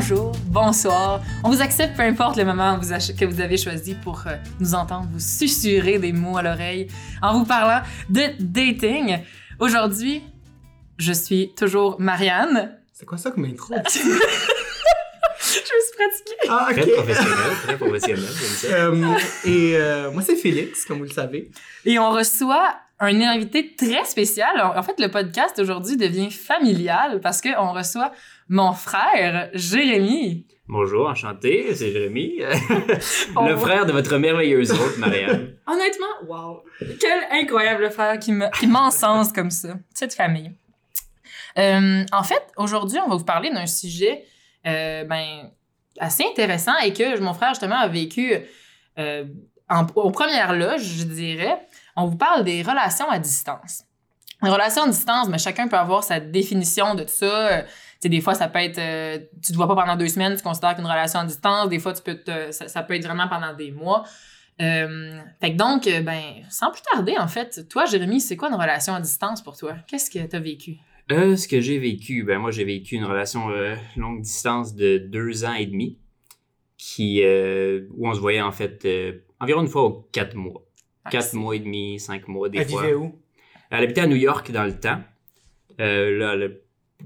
bonjour, bonsoir. On vous accepte peu importe le moment que vous avez choisi pour euh, nous entendre vous susurrer des mots à l'oreille en vous parlant de dating. Aujourd'hui, je suis toujours Marianne. C'est quoi ça comme intro? Je me suis pratiquée. ah, Très ok. professionnel, très professionnel. Euh, et euh, moi, c'est Félix, comme vous le savez. Et on reçoit un invité très spécial. En fait, le podcast aujourd'hui devient familial parce qu'on reçoit mon frère, Jérémy. Bonjour, enchanté, c'est Jérémy, le frère de votre merveilleuse hôte, Marianne. Honnêtement, wow! Quel incroyable frère qui me- qui m'encense comme ça, cette famille. Euh, en fait, aujourd'hui, on va vous parler d'un sujet euh, ben, assez intéressant et que mon frère, justement, a vécu euh, en- aux premières loges, je dirais. On vous parle des relations à distance. Les relations à distance, mais chacun peut avoir sa définition de tout ça. Tu sais, des fois, ça peut être... euh, tu te vois pas pendant deux semaines, tu considères qu'une relation à distance. Des fois, tu peux te- ça, ça peut être vraiment pendant des mois. Euh, fait que donc, euh, ben, sans plus tarder, en fait, toi, Jérémy, c'est quoi une relation à distance pour toi? Qu'est-ce que t'as vécu? Euh, ce que j'ai vécu, ben moi j'ai vécu une relation euh, longue distance de deux ans et demi, qui euh, où on se voyait en fait euh, environ une fois aux quatre mois, quatre mois et demi, cinq mois des Elle fois. vivait où? Elle habitait à New York dans le temps. Euh, là, elle a-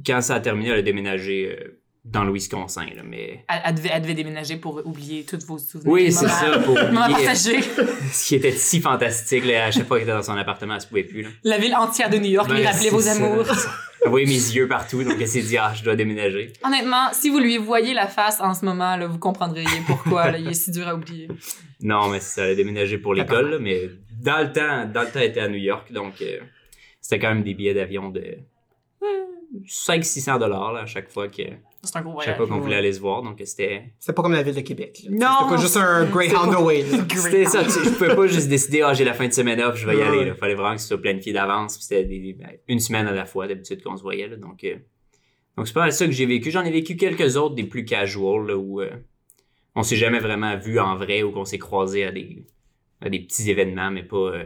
quand ça a terminé, elle a déménagé euh, dans le Wisconsin, là, mais Elle, elle devait, elle devait déménager pour oublier tous vos souvenirs. oui c'est ça pour oublier ce qui était si fantastique là, à chaque fois qu'elle était dans son appartement, elle se pouvait plus là. La ville entière de New York lui Ben, rappelait vos ça. amours. Elle voyait mes yeux partout, donc elle s'est dit, ah, je dois déménager. Honnêtement, si vous lui voyez la face en ce moment, là, vous comprendriez pourquoi là, il est si dur à oublier. Non, mais ça, elle a déménagé pour l'école, mais dans le temps, dans le temps, elle était à New York, donc euh, c'était quand même des billets d'avion de 500-600 dollars là, à chaque fois que C'est un gros chaque fois qu'on voulait aller se voir, donc c'était C'est pas comme la ville de Québec. là. Non, C'était pas juste un Greyhound Away. c'était ça. tu Je pouvais pas juste décider, ah, j'ai la fin de semaine off, je vais y aller. Il fallait vraiment que ce soit planifié d'avance. puis C'était ben, une semaine à la fois d'habitude qu'on se voyait. Là, donc, euh, donc c'est pas mal ça que j'ai vécu. J'en ai vécu quelques autres des plus casual là, où euh, on s'est jamais vraiment vu en vrai ou qu'on s'est croisé à des à des petits événements, mais pas euh,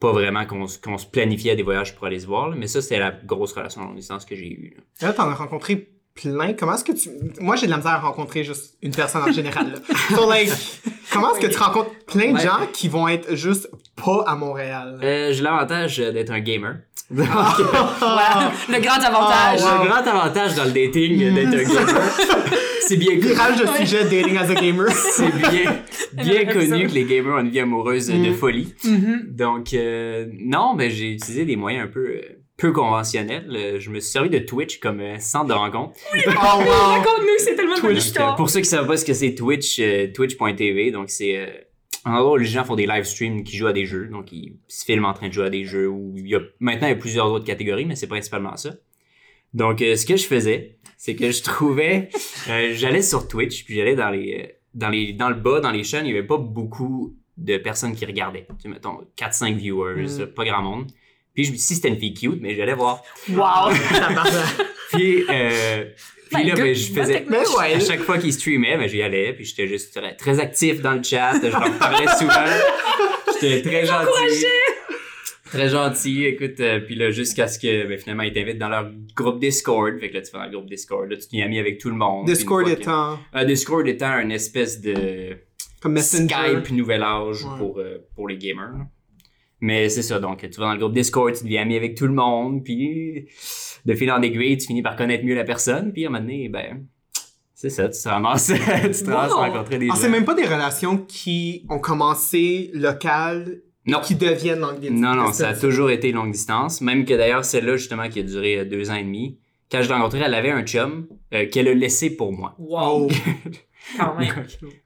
pas vraiment qu'on s- qu'on se planifiait des voyages pour aller se voir. là. Mais ça, c'était la grosse relation longue distance que j'ai eue. là. Là, t'en as rencontré plein. Comment est-ce que tu... Moi, j'ai de la misère à rencontrer juste une personne en général. Là. So, like, comment est-ce que tu rencontres plein de Ouais. gens qui vont être juste pas à Montréal? Euh, j'ai l'avantage euh, d'être un gamer. Voilà, le grand avantage. Ah, wow. Le grand avantage dans le dating euh, d'être un gamer, c'est bien connu. Virage de sujet dating as a gamer. C'est bien, bien connu que les gamers ont une vie amoureuse euh, de Mm. folie. Mhm. Donc, euh, non, mais j'ai utilisé des moyens un peu, peu conventionnels. Euh, Je me suis servi de Twitch comme centre de rencontre. Oh wow! Raconte-nous, c'est tellement histoire. pour ceux qui savent pas ce que c'est Twitch, euh, twitch.tv, donc c'est euh, endroit où les gens font des live streams qui jouent à des jeux, donc ils se filment en train de jouer à des jeux. Où il y a maintenant il y a plusieurs autres catégories, mais c'est principalement ça. Donc euh, ce que je faisais, c'est que je trouvais, euh, j'allais sur Twitch, puis j'allais dans les, euh, dans les, dans le bas, dans les chaînes, il y avait pas beaucoup de personnes qui regardaient. Tu sais, mettons 4-5 viewers, Mm. pas grand monde. Puis je, si c'était une fille cute, mais j'allais voir. Wow. Puis, euh, puis là, ben, je faisais. ouais. À chaque fois qu'il streamait, ben, j'y allais, puis j'étais juste très, très actif dans le chat, je leur parlais souvent. J'étais très gentil. Très gentil, écoute, euh, puis là, jusqu'à ce que, ben, finalement, ils t'invitent dans leur groupe Discord. Fait que là, tu fais dans le groupe Discord, là, tu t'es ami avec tout le monde. Une Discord étant Euh, Discord étant une espèce de comme Messenger. Skype nouvel âge Ouais. pour, euh, pour les gamers. Mais c'est ça, donc tu vas dans le groupe Discord, tu deviens ami avec tout le monde, puis de fil en aiguille, tu finis par connaître mieux la personne, puis à un moment donné, ben, c'est ça, tu te ramasses, tu te ramasses à rencontrer des Ah, gens. c'est même pas des relations qui ont commencé locales, Non. qui deviennent longue distance. Non, non, ça a toujours été longue distance. Même que d'ailleurs, celle-là, justement, qui a duré euh, deux ans et demi, quand je l'ai rencontrée, elle avait un chum euh, qu'elle a laissé pour moi. Wow. Quand même.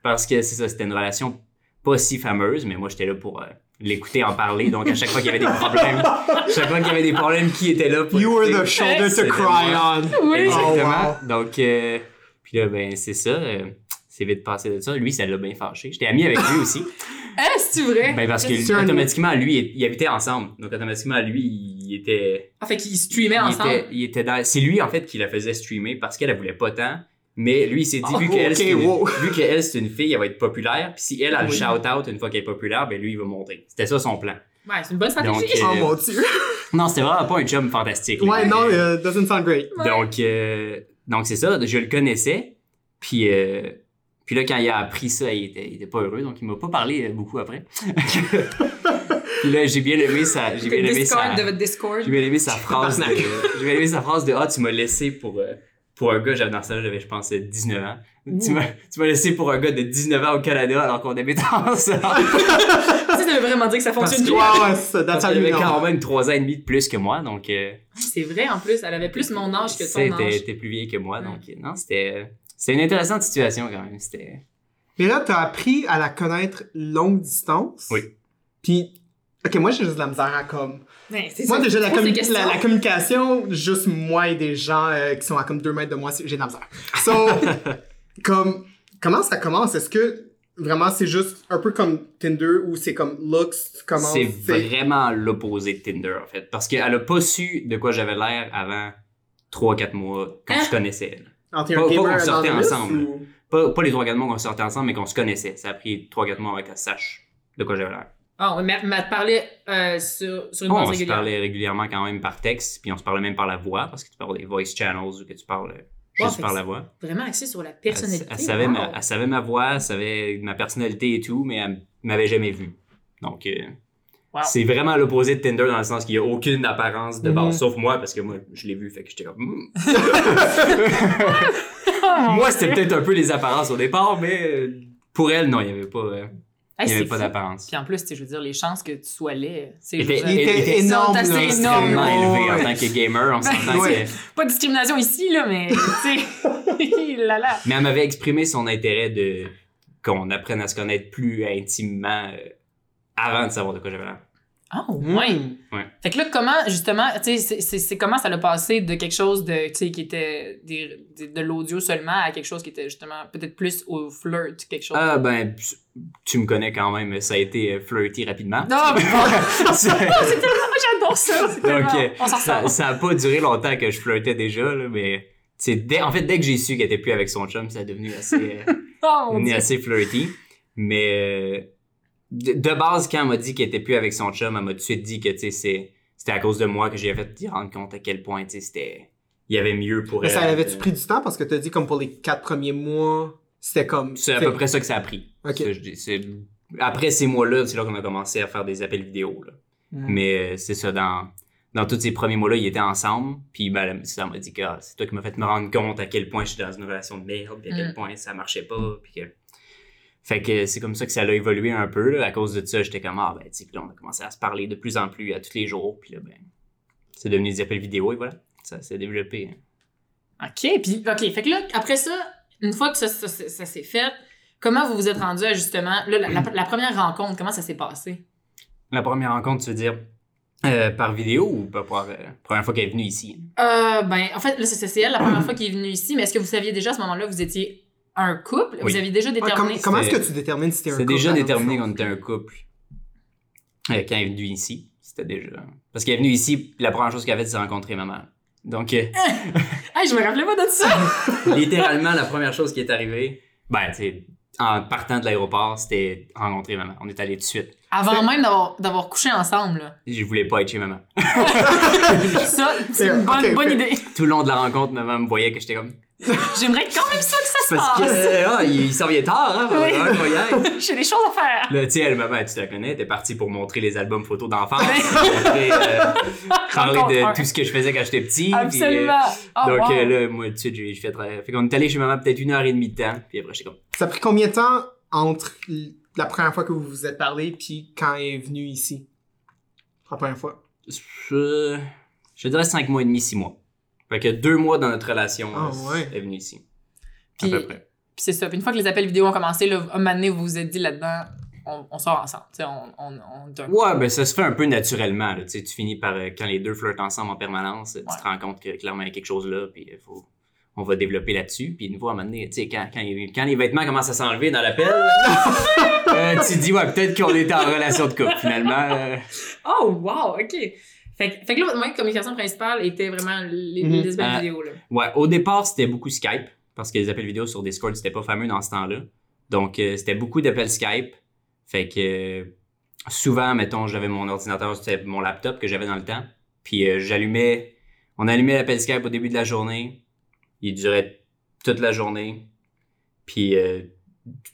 Parce que c'est ça, c'était une relation pas si fameuse, mais moi, j'étais là pour euh, l'écouter en parler. Donc, à chaque fois qu'il y avait des problèmes, chaque fois qu'il y avait des problèmes, qui était là pour You were the shoulder to cry on. Oui. Exactement. Oh, Donc, euh, puis là, ben, c'est ça. euh, c'est vite passé de ça. Lui, ça l'a bien fâché. J'étais ami avec lui aussi. Hein, c'est vrai? Ben, parce que un- automatiquement, lui, il, il habitait ensemble. Donc, automatiquement, lui, il était. En fait, qu'ils streamaient ensemble. était, il était dans. C'est lui, en fait, qui la faisait streamer parce qu'elle, elle voulait pas tant. Mais lui, il s'est dit, Oh, vu qu'elle, ok, c'est une, wow. qu'elle, c'est une fille, elle va être populaire. Puis si elle a le Oui. shout-out une fois qu'elle est populaire, ben lui, il va monter. C'était ça son plan. Ouais, c'est une bonne stratégie. Donc, euh, Oh mon dieu. Non, c'était vraiment pas un chum fantastique. Ouais, là. non, uh, doesn't sound great. Ouais. Donc, euh, donc c'est ça, je le connaissais. Puis, euh, puis là, quand il a appris ça, il était, il était pas heureux, donc il m'a pas parlé euh, beaucoup après. puis là, j'ai bien aimé sa, j'ai bien aimé sa, de votre Discord. j'ai bien aimé sa phrase de, j'ai bien aimé sa phrase de, ah, tu m'as laissé pour, euh, pour un gars, j'avais dans ça, j'avais, je pense, 19 ans. Tu m'as, tu m'as laissé pour un gars de 19 ans au Canada alors qu'on habite ensemble. Ça, ça veut vraiment dire que ça fonctionne ouais, c'est ça, Parce that's how qu'elle you avait quand même 3 ans et demi de plus que moi, donc, euh, C'est vrai, en plus, elle avait plus mon âge que ça, ton âge. était plus vieille que moi, donc, euh, non, c'était, c'était une intéressante situation quand même, c'était... Mais là, t'as appris à la connaître longue distance. Oui. Puis, ok, moi, j'ai juste de la misère à comme. Ouais, c'est Moi, ça. déjà, la, questions. la, la communication, juste moi et des gens euh, qui sont à comme deux mètres de moi, j'ai de la misère. So, comme, comment ça commence? Est-ce que vraiment c'est juste un peu comme Tinder où c'est comme looks, tu commences. C'est? vraiment l'opposé de Tinder, en fait. Parce qu'elle a pas su de quoi j'avais l'air avant 3-4 mois qu'on Hein? se connaissait. là. Ah, t'es Pas- pas qu'on sortait ensemble. ou- Pas, pas les 3-4 mois qu'on sortait ensemble, mais qu'on se connaissait. Ça a pris 3-4 mois avant qu'elle sache de quoi j'avais l'air. Ah, oui, mais, mais parlait euh, sur, sur une base on se régulière. parlait régulièrement quand même par texte, puis on se parlait même par la voix, parce que tu parles des voice channels ou que tu parles euh, juste par la voix. Vraiment axé sur la personnalité. elle savait wow. ma, elle savait ma voix, elle savait ma personnalité et tout, mais elle m'avait jamais vu. Donc, euh, Wow. c'est vraiment l'opposé de Tinder dans le sens qu'il n'y a aucune apparence de base, Mhm. sauf moi, parce que moi, je l'ai vu, fait que j'étais comme... hmm. Oh, moi, c'était peut-être un peu les apparences au départ, mais euh, pour elle, non, il n'y avait pas, euh, Hey, il y avait c'est pas d'apparence. Puis en plus, je veux dire, les chances que tu sois laid, c'est énorme, énorme, extrêmement élevé en Ouais. tant que gamer, on s'entend Ouais. que... Pas de discrimination ici, là, mais tu sais, là là. Mais elle m'avait exprimé son intérêt de qu'on apprenne à se connaître plus intimement euh, avant de savoir de quoi j'avais l'air. Oh, Hmm. ouais. Fait que là, comment, justement, tu sais, c'est- c'est c'est comment ça l'a passé de quelque chose de, tu sais, qui était des- de, l'audio seulement à quelque chose qui était justement peut-être plus au flirt, quelque chose? Ah ben, tu- tu me connais quand même, ça a été euh, flirty rapidement. Non, mais bon, C'est- j'adore ça. c'est tellement- Donc, euh, on s'en ça, ça a pas duré longtemps que je flirtais déjà, là, mais tu sais, dès, en fait, dès que j'ai su qu'elle était plus avec son chum, ça a devenu assez, euh, Oh, devenu assez flirty. Mais euh, de, de base, quand elle m'a dit qu'elle était plus avec son chum, elle m'a tout de suite dit que tu sais, c'est- c'était à cause de moi que j'ai fait d'y rendre compte à quel point tu sais, c'était. Il y avait mieux pour Mais elle. ça avait-tu pris du temps? Parce que t'as dit comme pour les quatre premiers mois, c'était comme. C'est à peu près ça que ça a pris. Ça, je Après ces mois-là, c'est là qu'on a commencé à faire des appels vidéo. Là. Mais euh, c'est ça, dans, dans tous ces premiers mois-là, ils étaient ensemble. Puis ben, ça m'a dit que ah, c'est toi qui m'as fait me rendre compte à quel point je suis dans une relation de merde, puis à quel Mm. point ça marchait pas. Puis que... Fait que c'est comme ça que ça a évolué un peu. Là. À cause de ça, j'étais comme, ah ben, tu on a commencé à se parler de plus en plus à tous les jours. Puis là, ben, c'est devenu des appels vidéo et voilà. Ça s'est développé. OK, puis OK, fait que là, après ça, une fois que ça, ça, ça- ça s'est fait, comment vous vous êtes rendu à justement, là, la, la- la première rencontre, comment ça s'est passé? La première rencontre, tu veux dire, euh, par vidéo ou par, par euh, première fois qu'elle est venue ici? Euh, ben, en fait, là, c'est c'est elle la première fois qui est venue ici, mais est-ce que vous saviez déjà à ce moment-là, vous étiez un couple? Oui. Vous aviez déjà Ouais, déterminé? com- comment est-ce que tu détermines si t'es un C'est couple déjà à déterminé qu'on était un couple. Euh, quand elle est venue ici, c'était déjà. Parce qu'elle est venue ici, la première chose qu'elle a faite, c'est rencontrer maman. Donc, euh, Hey, je me rappelais pas de ça! littéralement, la première chose qui est arrivée, ben, tu sais, en partant de l'aéroport, c'était rencontrer maman. On est allé tout de suite. Avant même d'avoir, d'avoir couché ensemble, là. Je voulais pas être chez maman. Ça, c'est une bonne, bonne idée. Tout le long de la rencontre, maman me voyait que j'étais comme. J'aimerais quand même ça que ça se Parce que, passe. euh, ah, il, il s'en vient tard, hein, Oui. aller. J'ai des choses à faire. Là, tu sais, elle, maman, tu la connais, t'es partie pour montrer les albums photos d'enfance, montrer, euh, parler de tout ce que je faisais quand j'étais petit. puis, euh, Absolument. Oh, Donc wow. euh, là, moi, tout de suite, j'ai j'ai fait. euh, Fait qu'on est allé chez maman peut-être une heure et demie de temps. Puis après, j'étais comme. Ça a pris combien de temps entre la première fois que vous vous êtes parlé puis quand elle est venue ici? La première fois. Je, je dirais cinq mois et demi, six mois. Fait que deux mois dans notre relation, Ah, euh, ouais. elle est venue ici. Puis- à peu près. Puis c'est ça. Puis une fois que les appels vidéo ont commencé, là, un moment donné, vous vous êtes dit là-dedans, on, on sort ensemble. Tu sais, on, on, on Ouais, ben ça se fait un peu naturellement. Là, tu sais, tu finis par, euh, quand les deux flirtent ensemble en permanence, tu te rends compte que clairement il y a quelque chose là, puis il faut, on va développer là-dessus. Puis une fois, à un moment donné, tu sais, quand, quand, les- quand les vêtements commencent à s'enlever dans l'appel, euh, tu te dis, ouais, peut-être qu'on était en relation de couple, finalement. euh. Oh, wow, OK. Fait, que- fait que là, votre moyen de communication principale était vraiment les, les appels Euh, vidéo, là. Ouais, au départ, c'était beaucoup Skype, parce que les appels vidéo sur Discord, c'était pas fameux dans ce temps-là. Donc, euh, c'était beaucoup d'appels Skype. Fait que euh, souvent, mettons, j'avais mon ordinateur, c'était mon laptop que j'avais dans le temps. Puis euh, j'allumais, on allumait l'appel Skype au début de la journée. Il durait toute la journée. Puis euh,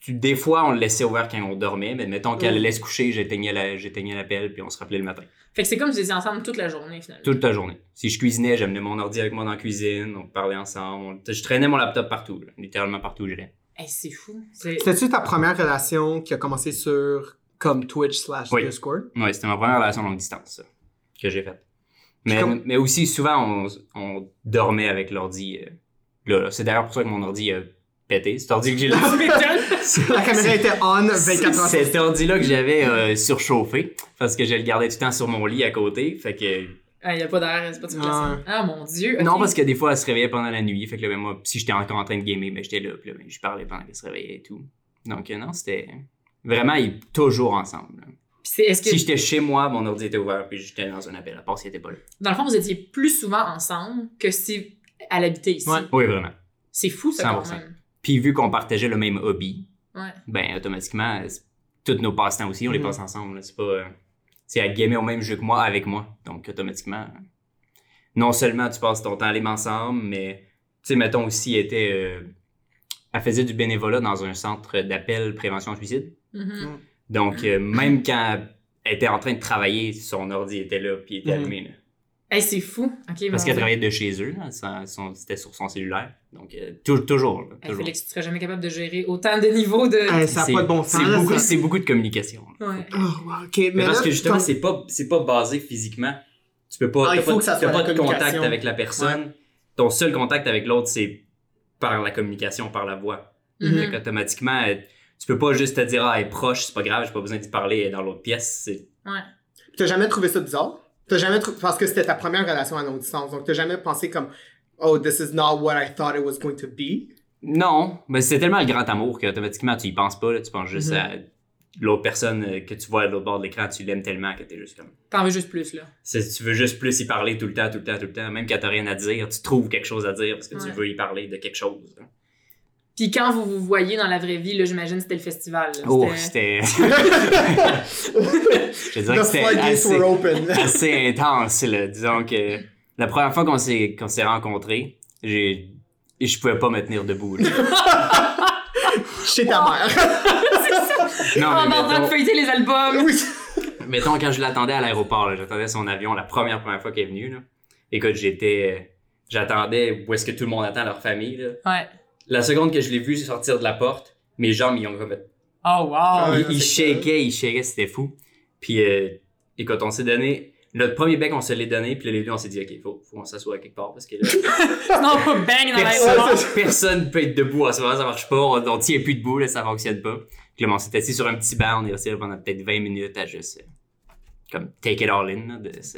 tu- des fois, on le laissait ouvert quand on dormait, mais mettons qu'elle Mm. le laisse coucher, j'éteignais la- j'éteignais l'appel, puis on se rappelait le matin. Fait que c'est comme si vous étiez ensemble toute la journée, finalement. Toute la journée. Si je cuisinais, j'amenais mon ordi avec moi dans la cuisine, on parlait ensemble. on- Je traînais mon laptop partout, là, littéralement partout où j'allais. Hey, c'est fou. C'est- C'était-tu ta première relation qui a commencé sur comme Twitch slash Oui. Discord? Ouais, c'était ma première relation longue distance, ça, que j'ai faite. Mais, comme- mais aussi, souvent, on, on dormait avec l'ordi. euh, là, là. C'est d'ailleurs pour ça que mon ordi a pété. Cet ordi que j'ai là. La caméra était on 24 heures. Cet ordi-là que j'avais euh, surchauffé, parce que je le gardais tout le temps sur mon lit à côté. Fait que. Ah, il y a pas d'air, c'est pas de Ouais. Ah, mon Dieu. Non, parce que des fois, elle se réveillait pendant la nuit. Fait que là, ben, moi, si j'étais encore en train de gamer, ben, j'étais là. Puis là, ben, je parlais pendant qu'elle se réveillait et tout. Donc, euh, non, c'était. Vraiment, ils étaient toujours ensemble. que, Si j'étais chez moi, mon ordi était ouvert, puis j'étais dans un appel, à part s'il était pas là. dans le fond, vous étiez plus souvent ensemble que si elle habitait ici? Ouais. Oui, vraiment. C'est fou, ça, quand 100%. même. Puis vu qu'on partageait le même hobby, Ouais. ben automatiquement, tous nos passe-temps aussi, on les Mhm. passe ensemble. C'est pas. euh, c'est à gamer au même jeu que moi avec moi. Donc automatiquement, non seulement tu passes ton temps à aller ensemble, mais tu sais, mettons aussi, elle était. euh, elle faisait du bénévolat dans un centre d'appel prévention suicide. Mhm. Donc euh, même quand elle était en train de travailler, son ordi était là, puis il était Mhm. allumé. là. Hey, c'est fou. Parce mon qu'elle travaillait de chez eux, c'était sur son cellulaire. Donc euh, tou- toujours. là, Hey, toujours. Félix, tu serais jamais capable de gérer autant de niveaux de. Hey, ça n'a C'est- pas de bon sens. C'est beaucoup, ça. c'est beaucoup de communication. Ouais. Oh, mais, Mais parce là, que justement, c'est pas, pas basé physiquement. Tu peux pas, Ah, il t'as faut pas, que ça soit pas de contact avec la personne. Ton seul contact avec l'autre, c'est par la communication, par la voix. Mhm. Fait qu'automatiquement, euh, tu peux pas juste te dire, ah, elle est proche, c'est pas grave, j'ai pas besoin d'y parler, elle est dans l'autre pièce. Ouais. T'as jamais trouvé ça bizarre? T'as jamais trouvé... Parce que c'était ta première relation à longue distance, donc t'as jamais pensé comme « Oh, this is not what I thought it was going to be? Non, mais c'est tellement le grand amour qu'automatiquement, tu y penses pas, là, tu penses juste à l'autre personne euh, que tu vois à l'autre bord de l'écran, tu l'aimes tellement que t'es juste comme. T'en veux juste plus, là. Tu veux juste plus y parler tout le temps, tout le temps, tout le temps. Même quand t'as rien à dire, tu trouves quelque chose à dire parce que tu veux y parler de quelque chose. là. Puis quand vous vous voyez dans la vraie vie, là, j'imagine c'était le festival. là. Oh, C'était- c'était. Je dirais The que c'était assez, were open. assez intense, là. Disons que la première fois qu'on s'est, qu'on s'est rencontrés, j'ai. Je pouvais pas me tenir debout. là. Chez ta mère. Non, Oh, mais en train de mettons, feuilleter les albums! oui. mettons, quand je l'attendais à l'aéroport, là, j'attendais son avion la première première fois qu'elle est venue. Là. Écoute, j'étais. J'attendais où est-ce que tout le monde attend leur famille. Là. Ouais. La seconde que je l'ai vu sortir de la porte, mes jambes, ils ont comme Oh, wow! Il, il il shakeait, c'était fou. Puis, euh, écoute, on s'est donné. Notre premier bec, on se l'est donné, puis là, les deux, on s'est dit, OK, faut, faut qu'on s'assoie quelque part, parce que là, Sinon, pas bang dans personne, personne peut être debout en ce moment, ça marche pas, on, on tient plus debout, là, ça fonctionne pas. Puis là, on s'est assis sur un petit banc, on est resté là pendant peut-être 20 minutes à juste, euh, comme, take it all in, là, de, se,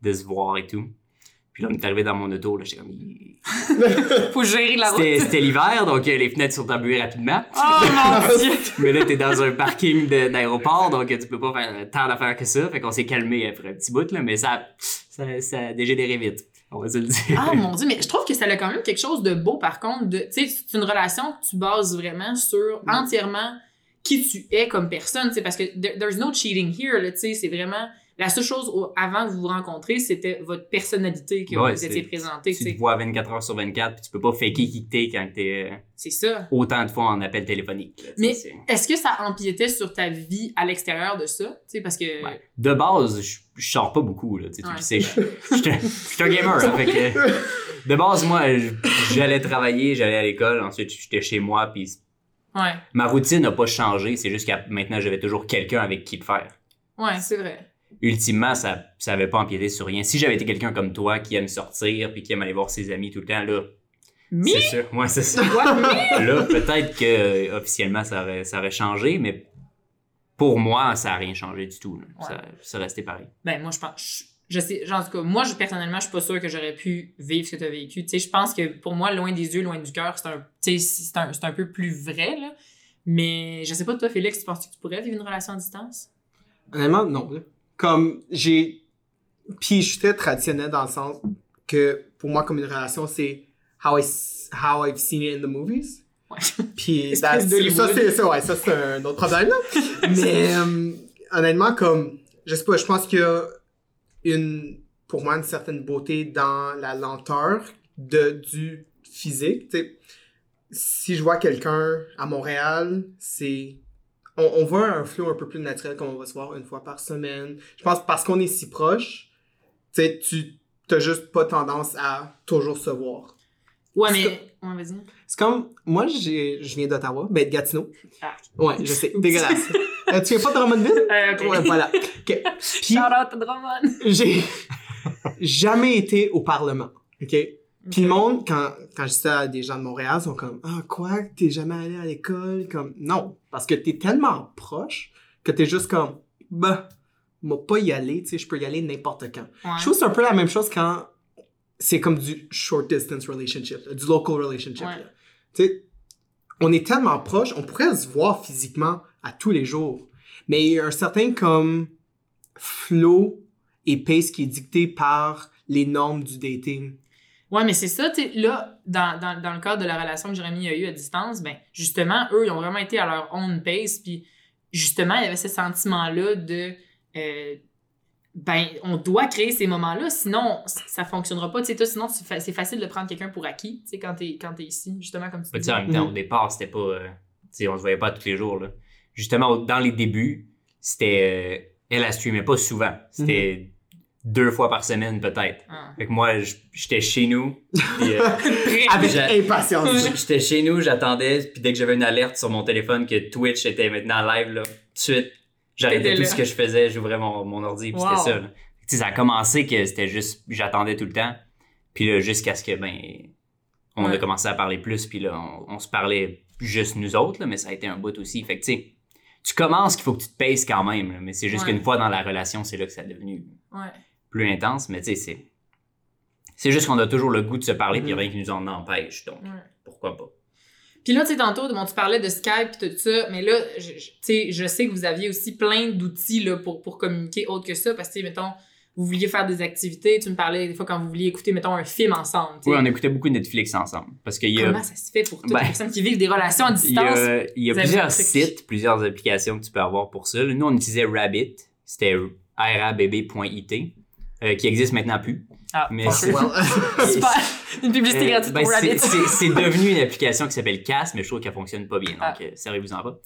de se voir et tout. Puis là, on est arrivé dans mon auto, là, j'étais comme, il- Faut gérer la route. c'était l'hiver, donc euh, les fenêtres sont embuées rapidement. Oh mon dieu! Mais là, t'es dans un parking d'aéroport, donc tu peux pas faire tant d'affaires que ça. Fait qu'on s'est calmé après un petit bout, là, mais ça, ça, ça a dégénéré vite. On va se le dire. Ah mon dieu, mais je trouve que ça a quand même quelque chose de beau par contre. de- Tu sais, c'est une relation que tu bases vraiment sur entièrement qui tu es comme personne, tu sais, parce que there- there's no cheating here, là, tu sais, c'est vraiment la seule chose au- avant que vous vous rencontrez, c'était votre personnalité que Ouais, vous étiez présentée, tu te vois 24 heures sur 24, puis tu peux pas faker qui que t'es quand t'es euh, C'est ça. autant de fois en appel téléphonique. là, Mais- Est-ce que ça empiétait sur ta vie à l'extérieur de ça, tu sais, parce que Ouais. De base, je, je sors pas beaucoup, là, tu sais, Ouais, Je suis un- gamer, hein, fait que, de base, moi, j'allais travailler, j'allais à l'école, ensuite j'étais chez moi, puis ouais, ma routine n'a pas changé, c'est juste qu'à maintenant, j'avais toujours quelqu'un avec qui le faire. ouais, c'est vrai. Ultimement, ça, ça avait pas empiété sur rien. Si j'avais été quelqu'un comme toi qui aime sortir puis qui aime aller voir ses amis tout le temps, là, Mais c'est sûr. Ouais, c'est ça. Là, peut-être que euh, officiellement, ça aurait, ça aurait changé, mais pour moi, ça a rien changé du tout. Ouais. Ça, ça restait pareil. Ben, moi, je pense. Je, je sais, genre, en tout cas, moi, je, personnellement, je suis pas sûre que j'aurais pu vivre ce que tu as vécu. Tu sais, je pense que pour moi, loin des yeux, loin du cœur, c'est un, tu sais, c'est un, c'est un peu plus vrai, là. Mais je sais pas, toi, Félix, tu penses que tu pourrais vivre une relation à distance? Honnêtement, non. Comme j'ai. Puis je suis très traditionnel dans le sens que pour moi, comme une relation, c'est how, I how I've seen it in the movies. Ouais. Puis ça, c'est ça, ouais, ça, c'est un autre problème. là. Mais euh, honnêtement, comme. Je sais pas, je pense qu'il y a une. Pour moi, une certaine beauté dans la lenteur de, du physique. Tu sais, si je vois quelqu'un à Montréal, c'est. On, on voit un flow un peu plus naturel comme on va se voir une fois par semaine. Je pense parce qu'on est si proche, tu sais, tu t'as juste pas tendance à toujours se voir. Ouais, mais. Ouais, vas-y. C'est comme, moi, je viens d'Ottawa, ben de Gatineau. Ah. Ouais, je sais, dégueulasse. Euh, tu viens pas de Drummondville? Euh, ok. Ouais, voilà. Ok. Puis, Shout out à Drummond. j'ai jamais été au Parlement, ok? Puis le monde, quand, quand je dis ça à des gens de Montréal, sont comme « Ah, quoi? T'es jamais allé à l'école? » Comme, non. Parce que t'es tellement proche que t'es juste comme « Bah, moi pas y aller, tu sais, je peux y aller n'importe quand. Ouais. Je trouve que c'est un peu la même chose quand c'est comme du short distance relationship, du local relationship. Ouais. Tu sais, on est tellement proche, on pourrait se voir physiquement à tous les jours. Mais il y a un certain comme flow et pace qui est dicté par les normes du dating. Ouais, mais c'est ça, tu sais, là, dans, dans, dans le cadre de la relation que Jérémy a eue à distance, ben, justement, eux, ils ont vraiment été à leur own pace, puis justement, il y avait ce sentiment-là de, euh, ben, on doit créer ces moments-là, sinon, ça fonctionnera pas, tu sais, toi, sinon, c'est fa- c'est facile de prendre quelqu'un pour acquis, tu sais, quand t'es quand ici, justement, comme tu Tu dis. sais, en même temps, au départ, c'était pas. euh, tu sais, on se voyait pas tous les jours. Là. Justement, dans les débuts, c'était. euh, elle, elle streamait pas souvent. C'était deux fois par semaine, peut-être. Ah. Fait que moi, j'étais chez nous. puis, euh, Avec J'ai- impatience. j'étais chez nous, j'attendais. Puis dès que j'avais une alerte sur mon téléphone que Twitch était maintenant live, là, tout de suite, j'arrêtais tout là. ce que je faisais, j'ouvrais mon, mon ordi, puis Wow. c'était ça. là. Tu sais, ça a commencé que c'était juste. J'attendais tout le temps. Puis là, jusqu'à ce que, ben. On Ouais. a commencé à parler plus, puis là, on, on se parlait juste nous autres, là, mais ça a été un bout aussi. Fait que, tu sais, tu commences qu'il faut que tu te pèses quand même, là, mais c'est juste Ouais. qu'une fois dans la relation, c'est là que ça est devenu Ouais. Plus intense, mais tu sais, c'est. C'est juste qu'on a toujours le goût de se parler, puis il Mhm. rien qui nous en empêche, donc pourquoi pas. Puis là, tu sais, tantôt, bon, tu parlais de Skype et tout ça, mais là, tu sais, je sais que vous aviez aussi plein d'outils pour, pour communiquer autre que ça, parce que, mettons, vous vouliez faire des activités, tu me parlais des fois quand vous vouliez écouter, mettons, un film ensemble. Oui, on écoutait beaucoup Netflix ensemble, parce qu'il y a. Comment ça se fait pour toutes Ben, les personnes qui vivent des relations à Il y distance? a, il y a plusieurs sites, plusieurs applications que tu peux avoir pour ça. Nous, on utilisait Rabbit, c'était rabb.it, euh, qui existe maintenant plus. Ah, mais c'est- super! Une publicité Euh, gratuite ben, pour Rabbit. c'est devenu une application qui s'appelle Cast, mais je trouve qu'elle fonctionne pas bien, donc Ah. euh, servez-vous-en pas.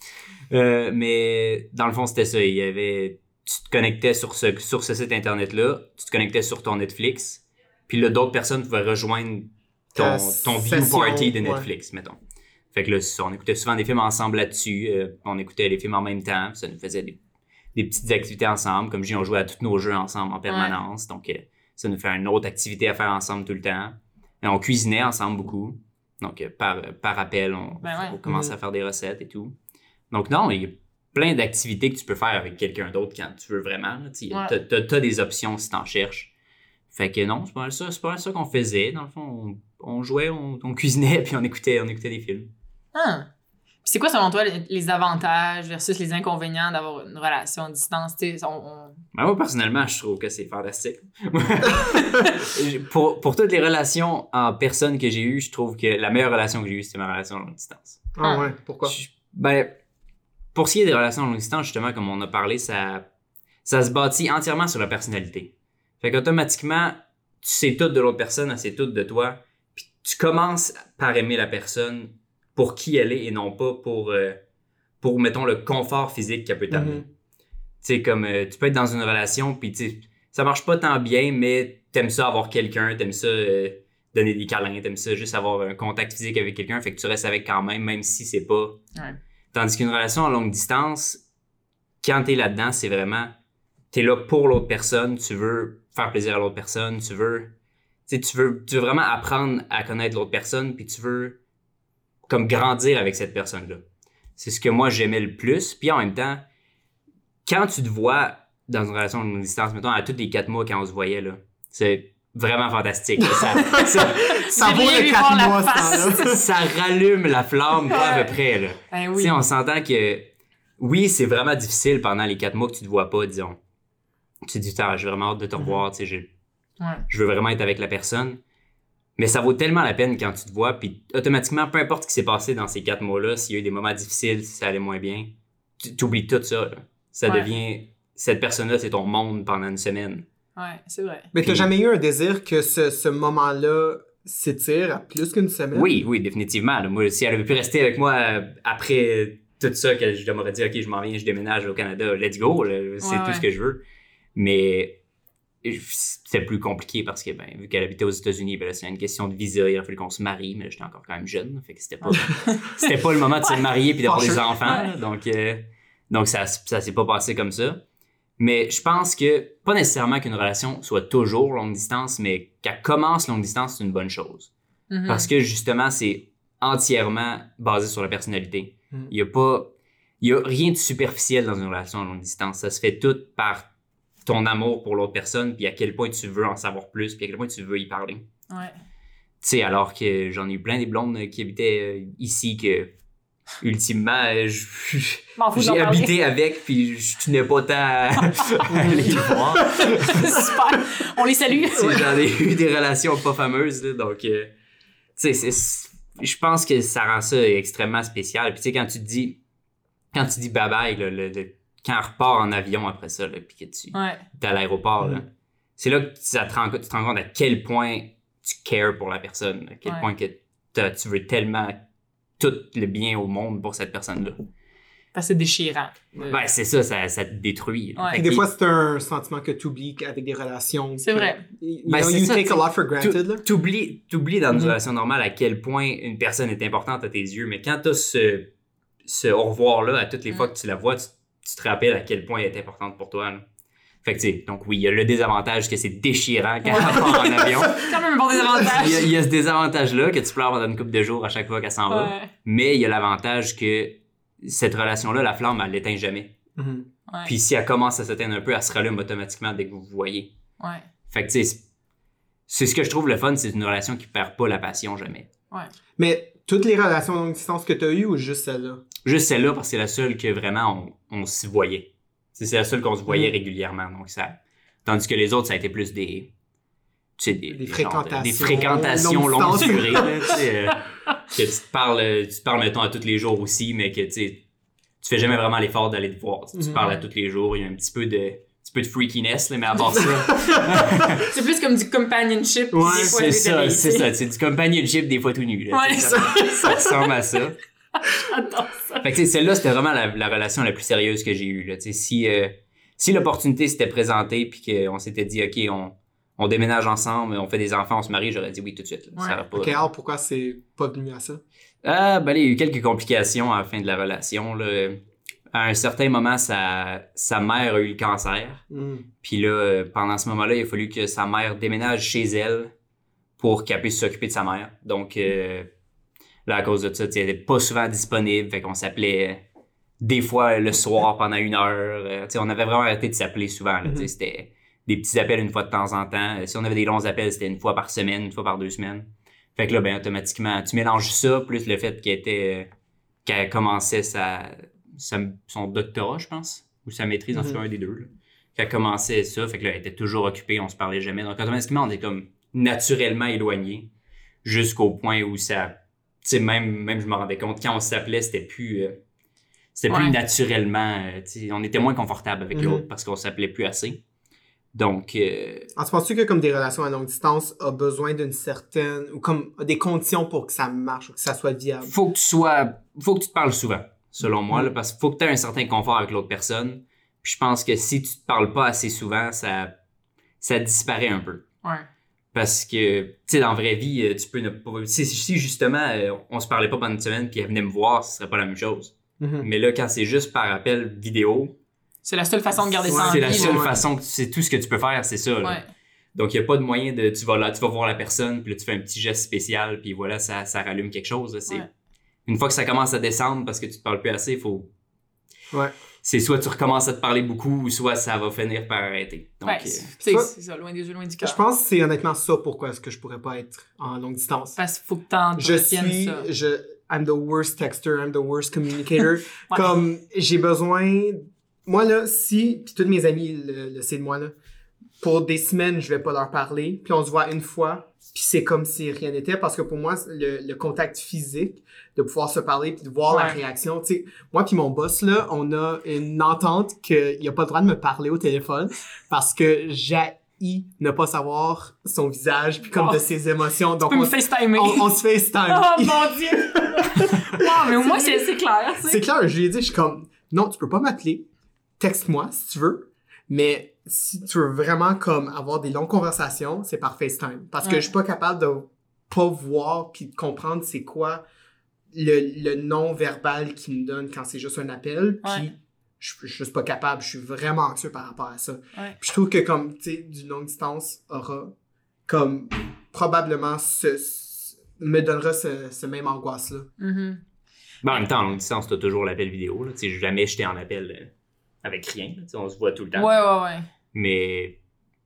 Euh, mais dans le fond, c'était ça. Il y avait, tu te connectais sur ce, sur ce site internet-là, tu te connectais sur ton Netflix, puis là, d'autres personnes pouvaient rejoindre ton, ton view party de ouais. Netflix, mettons. Fait que là, on écoutait souvent des films ensemble là-dessus, euh, on écoutait les films en même temps, ça nous faisait des, des petites activités ensemble. Comme je dis, on jouait à tous nos jeux ensemble en permanence, donc euh, ça nous fait une autre activité à faire ensemble tout le temps. Et on cuisinait ensemble beaucoup. Donc, euh, par, par appel, on, Ben ouais. on commençait Mhm. à faire des recettes et tout. Donc, non, il y a plein d'activités que tu peux faire avec quelqu'un d'autre quand tu veux vraiment. Tu Ouais. t'as des options si t'en cherches. Fait que non, c'est pas mal ça, c'est pas mal ça qu'on faisait. Dans le fond, on, on jouait, on, on cuisinait, puis on écoutait, on écoutait des films. Ah. C'est quoi, selon toi, les, avantages versus les inconvénients d'avoir une relation à distance? On- on- Ben, moi, personnellement, je trouve que c'est fantastique. pour, pour toutes les relations en personne que j'ai eues, je trouve que la meilleure relation que j'ai eue, c'était ma relation à longue distance. Ah ouais, pourquoi? Je- ben, pour ce qui est des relations à longue distance, justement, comme on a parlé, ça, ça se bâtit entièrement sur la personnalité. Fait qu'automatiquement, tu sais tout de l'autre personne, elle sait tout de toi, puis tu commences par aimer la personne pour qui elle est et non pas pour, euh, pour mettons, le confort physique qu'elle peut t'amener. Mhm. Tu sais, comme euh, tu peux être dans une relation, puis tu ça marche pas tant bien, mais t'aimes ça avoir quelqu'un, t'aimes ça euh, donner des câlins, t'aimes ça juste avoir un contact physique avec quelqu'un, fait que tu restes avec quand même, même si c'est pas. Ouais. Tandis qu'une relation à longue distance, quand t'es là-dedans, c'est vraiment. T'es là pour l'autre personne, tu veux faire plaisir à l'autre personne, tu veux. Tu veux, tu veux vraiment apprendre à connaître l'autre personne, puis tu veux comme grandir avec cette personne-là. C'est ce que moi j'aimais le plus. Puis en même temps, quand tu te vois dans une relation de longue distance, mettons à tous les quatre mois quand on se voyait, là, c'est vraiment fantastique. Ça, ça, Ça vaut rien le vu 4 voir la mois, face. ça, ça rallume la flamme, pas à peu près. Là. Ben oui. on s'entend que oui, c'est vraiment difficile pendant les quatre mois que tu te vois pas, disons. Tu te dis, j'ai vraiment hâte de te revoir, tu sais, j'ai- Ouais. je veux vraiment être avec la personne. Mais ça vaut tellement la peine quand tu te vois, puis automatiquement, peu importe ce qui s'est passé dans ces quatre mois-là, s'il y a eu des moments difficiles, si ça allait moins bien, tu oublies tout ça. là. Ça Ouais. devient. Cette personne-là, c'est ton monde pendant une semaine. Ouais, c'est vrai. Mais t'as jamais eu un désir que ce, ce moment-là s'étire à plus qu'une semaine? Oui, oui, définitivement. là. Moi, si elle avait pu rester avec moi euh, après tout ça, que je m'aurais dit, OK, je m'en viens, je déménage au Canada, let's go, c'est Ouais, tout ouais. ce que je veux. Mais c'était plus compliqué parce que, ben, vu qu'elle habitait aux États-Unis, ben c'est une question de visa, il a fallu qu'on se marie, mais j'étais encore quand même jeune, fait que c'était pas, c'était pas le moment de se marier puis d'avoir des enfants, Ouais. donc, euh, donc ça, ça s'est pas passé comme ça. Mais je pense que, pas nécessairement qu'une relation soit toujours longue distance, mais qu'elle commence longue distance, c'est une bonne chose. Mhm. Parce que justement, c'est entièrement basé sur la personnalité. Mm. Il y a pas. Il y a rien de superficiel dans une relation à longue distance. Ça se fait tout par ton amour pour l'autre personne, puis à quel point tu veux en savoir plus, puis à quel point tu veux y parler. Tu Ouais. sais, alors que j'en ai eu plein des blondes qui habitaient euh, ici que, ultimement, euh, j'ai habité avec, puis je tenais pas tant à, à les voir. Super. On les salue. Tu J'en ai eu des relations pas fameuses, là, donc, euh, tu sais, je pense que ça rend ça extrêmement spécial. Puis, tu sais, quand tu te dis, quand tu dis bye bye, là, le- le- quand on repart en avion après ça, là, puis que tu Ouais. es à l'aéroport, là, Mm. c'est là que ça te rend, tu te rends compte à quel point tu cares pour la personne, à quel Ouais. point que tu veux tellement tout le bien au monde pour cette personne-là. Parce que c'est déchirant. Euh, Ben, c'est ça, ça, ça te détruit. Ouais. Et des fois, c'est un sentiment que tu oublies avec des relations. C'est vrai. You, Ben, know, you ça, take tu- a lot for granted. là. Tu- T'oublies, t'oublies dans une Mhm. relation normale à quel point une personne est importante à tes yeux, mais quand t'as ce, ce au revoir-là, à toutes les Mhm. fois que tu la vois, tu, tu te rappelles à quel point elle est importante pour toi. là. Fait que, tu sais, donc oui, il y a le désavantage que c'est déchirant quand elle part en avion. quand même un bon Il y, a, désavantage. il y a ce désavantage-là que tu pleures pendant une couple de jours à chaque fois qu'elle s'en va. Mais il y a l'avantage que cette relation-là, la flamme, elle l'éteint jamais. Mhm. Ouais. Puis si elle commence à s'éteindre un peu, elle se rallume automatiquement dès que vous vous voyez. Ouais. Fait que, tu sais, c'est- c'est ce que je trouve le fun, c'est une relation qui perd pas la passion jamais. Mais toutes les relations longue distance que tu as eues ou juste celle-là? Juste celle-là, parce que c'est la seule que vraiment on, on s'y voyait. C'est c'est la seule qu'on se voyait Mhm. régulièrement. Donc ça... Tandis que les autres, ça a été plus des. Tu sais, des, fréquentations des fréquentations longue longue distance. durée. là, tu sais, euh, que tu te parles, euh, tu te parles, mettons, à tous les jours aussi, mais que tu sais, tu fais jamais vraiment l'effort d'aller te voir. Tu, tu Mhm. parles à tous les jours, il y a un petit peu de, un petit peu de freakiness, là, mais à part ça, C'est plus comme du companionship. Ouais, c'est ça, c'est ça. C'est du companionship des fois tout nu. là, Ouais, tu sais, ça, ça ressemble à ça. J'adore ça. Fait que, celle-là, c'était vraiment la, la relation la plus sérieuse que j'ai eue. Là. Si, euh, si l'opportunité s'était présentée puis qu'on s'était dit, OK, on, on déménage ensemble, on fait des enfants, on se marie, j'aurais dit oui tout de suite. là. Ça Ouais. aurait pas... Ok, alors pourquoi c'est pas venu à ça? Ah, ben, il y a eu quelques complications à la fin de la relation. Là. À un certain moment, sa, sa mère a eu le cancer. Hmm. Puis là, pendant ce moment-là, il a fallu que sa mère déménage chez elle pour qu'elle puisse s'occuper de sa mère. Donc, euh, là, à cause de ça, elle était pas souvent disponible. Fait qu'on s'appelait euh, des fois le soir pendant une heure. Euh, on avait vraiment arrêté de s'appeler souvent. Mhm. C'était des petits appels une fois de temps en temps. Si on avait des longs appels, c'était une fois par semaine, une fois par deux semaines. Fait que là, ben, automatiquement, tu mélanges ça, plus le fait qu'elle était, euh, qu'elle commençait sa, sa- son doctorat, je pense, ou sa maîtrise, en tout cas, Mhm. un des deux. qu'elle commençait ça, fait que là, elle était toujours occupée, on se parlait jamais. Donc, automatiquement, on est comme naturellement éloignés jusqu'au point où ça. Tu sais, même, même je me rendais compte, quand on s'appelait, c'était plus. euh, c'était plus naturellement. euh, on était moins confortable avec Mhm. l'autre parce qu'on s'appelait plus assez. Donc, euh, Alors, tu penses-tu que comme des relations à longue distance a besoin d'une certaine ou comme des conditions pour que ça marche, que ça soit viable? faut que tu sois. Faut que tu te parles souvent, selon moi, là, parce qu'il faut que tu aies un certain confort avec l'autre personne. Puis je pense que si tu te parles pas assez souvent, ça, ça disparaît un peu. Ouais. Parce que, tu sais, dans la vraie vie, euh, tu peux ne pas. Si, justement, euh, on se parlait pas pendant une semaine puis elle venait me voir, ce serait pas la même chose. Mhm. Mais là, quand c'est juste par appel vidéo, C'est la seule façon de garder ça en c'est vie. la là. seule ouais. façon que tu- c'est tout ce que tu peux faire, c'est ça. Ouais. Donc, il n'y a pas de moyen de. Tu vas là, tu vas voir la personne, puis là, tu fais un petit geste spécial, puis voilà, ça, ça rallume quelque chose. C'est, Ouais. Une fois que ça commence à descendre parce que tu te parles plus assez, il faut. Ouais. C'est soit tu recommences à te parler beaucoup, ou soit ça va finir par arrêter. Donc, Ouais, euh, c'est ça, loin des yeux, loin du cœur. Je pense que c'est honnêtement ça pourquoi est-ce que je pourrais pas être en longue distance. Parce qu'il faut que t'en Je suis, ça. je, I'm the worst texter, I'm the worst communicator. Comme j'ai besoin, moi là, si, puis tous mes amis le, le savent de moi là, pour des semaines je vais pas leur parler, puis on se voit une fois, puis c'est comme si rien n'était parce que pour moi le, le contact physique, de pouvoir se parler puis de voir la réaction, tu sais, moi puis mon boss là, on a une entente qu'il y a pas le droit de me parler au téléphone parce que j'ai I, ne pas savoir son visage, puis comme Oh. de ses émotions. Tu Donc, peux on, me FaceTimer. on, on se FaceTime. Oh mon dieu! wow, mais au moins, c'est c'est clair, tu C'est clair, je lui ai dit, je suis comme, non, tu peux pas m'appeler. Texte-moi si tu veux. Mais si tu veux vraiment comme avoir des longues conversations, c'est par FaceTime. Parce que je suis pas capable de pas voir puis de comprendre c'est quoi le, le non-verbal qu'il me donne quand c'est juste un appel. Puis je, je suis juste pas capable. Je suis vraiment anxieux par rapport à ça. Ouais. Puis je trouve que comme, tu sais, du longue distance aura comme probablement ce, ce- me donnera ce, ce même angoisse-là. Ben, en même temps, en longue distance, t'as toujours l'appel vidéo. Là. Tu sais, jamais j'étais en appel euh, avec rien. on se voit tout le temps. Ouais, ouais, ouais. Mais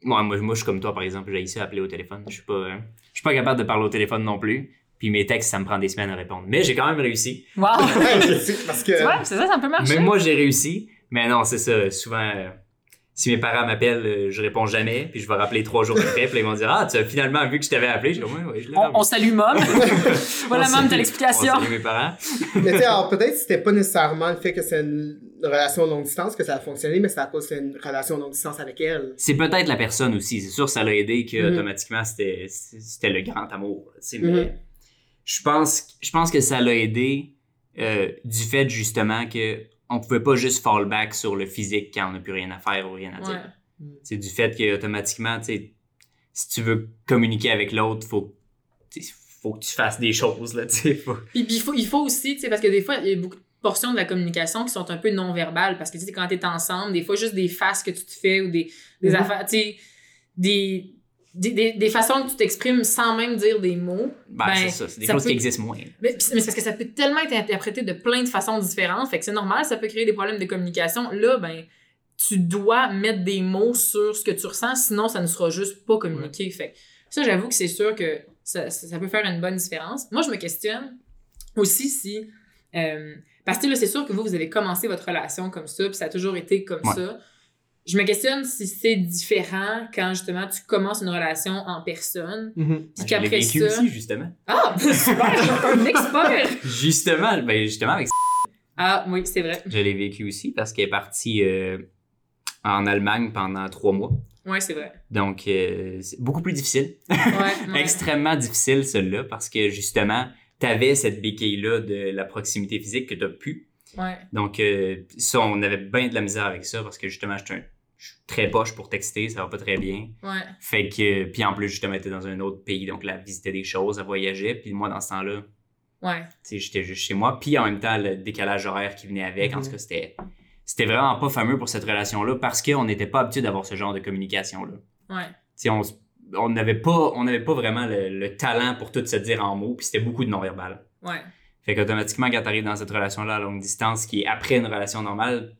moi, moi, moi, je suis comme toi, par exemple, j'ai ça appeler au téléphone. Je suis pas, euh, je suis pas capable de parler au téléphone non plus. Puis mes textes, ça me prend des semaines à répondre. Mais j'ai quand même réussi. Wow! Parce que... tu vois, c'est ça, ça peut marcher. Même moi, j'ai réussi. Mais non, c'est ça. Souvent, euh, si mes parents m'appellent, euh, je réponds jamais. Puis je vais rappeler trois jours après. Puis ils vont dire Ah, tu as finalement vu que je t'avais appelé. Je dis Ouais, ouais, je l'ai On, appelé. on salue Mom. voilà, Mom, t'as l'explication. On salue mes parents. Mais tu sais, alors peut-être que c'était pas nécessairement le fait que c'est une relation longue distance que ça a fonctionné, mais c'est à cause que c'est une relation longue distance avec elle. C'est peut-être la personne aussi. C'est sûr, ça l'a aidé que Mhm. automatiquement c'était c'était le grand amour. tu sais, Mhm. Mais je pense je pense que ça l'a aidé euh, du fait justement que on pouvait pas juste fall back sur le physique quand on n'a plus rien à faire ou rien à dire. Ouais. C'est du fait que automatiquement, si tu veux communiquer avec l'autre, faut faut que tu fasses des choses là. tu sais, Faut... Puis, puis il, faut, il faut aussi, tu sais, parce que des fois, il y a beaucoup de portions de la communication qui sont un peu non-verbales. Parce que, tu sais, quand t'es ensemble, des fois, juste des faces que tu te fais ou des, des Mhm. affaires, tu sais, des, des, des, des façons que tu t'exprimes sans même dire des mots. Ben, Ben, c'est ça, c'est des ça choses peut- qui existent moins. Mais, mais c'est parce que ça peut tellement être interprété de plein de façons différentes. Fait que c'est normal, ça peut créer des problèmes de communication. Là, ben, tu dois mettre des mots sur ce que tu ressens, sinon ça ne sera juste pas communiqué. Fait que ça, j'avoue que c'est sûr que ça, ça, ça peut faire une bonne différence. Moi, je me questionne aussi si. euh, parce que là, c'est sûr que vous, vous avez commencé votre relation comme ça, puis ça a toujours été comme Ouais. ça. Je me questionne si c'est différent quand justement tu commences une relation en personne, Ben, l'ai qu'après vécu ça. aussi, justement. Ah, super, un expert! Justement, ben, justement, avec Ah oui, c'est vrai. Je l'ai vécu aussi parce qu'elle est partie euh, en Allemagne pendant trois mois. Ouais, c'est vrai. Donc, euh, c'est beaucoup plus difficile. Ouais, ouais. Extrêmement difficile, celui-là, parce que justement, t'avais cette béquille-là de la proximité physique que t'as pu. Ouais. Donc, euh, ça, on avait bien de la misère avec ça parce que justement, je suis très poche pour texter, ça va pas très bien. Ouais. Fait que, puis en plus, justement, était dans un autre pays, donc là, elle visitait des choses, elle voyageait. Puis moi, dans ce temps-là, Ouais. tu j'étais juste chez moi. Puis en même temps, le décalage horaire qui venait avec, en Mhm. tout cas, c'était, c'était vraiment pas fameux pour cette relation-là parce qu'on n'était pas habitué d'avoir ce genre de communication-là. Ouais. Tu sais, on s- on n'avait pas, on n'avait pas vraiment le, le talent pour tout se dire en mots, puis c'était beaucoup de non-verbal. Ouais. Fait qu'automatiquement, quand t'arrives dans cette relation-là à longue distance, qui est après une relation normale,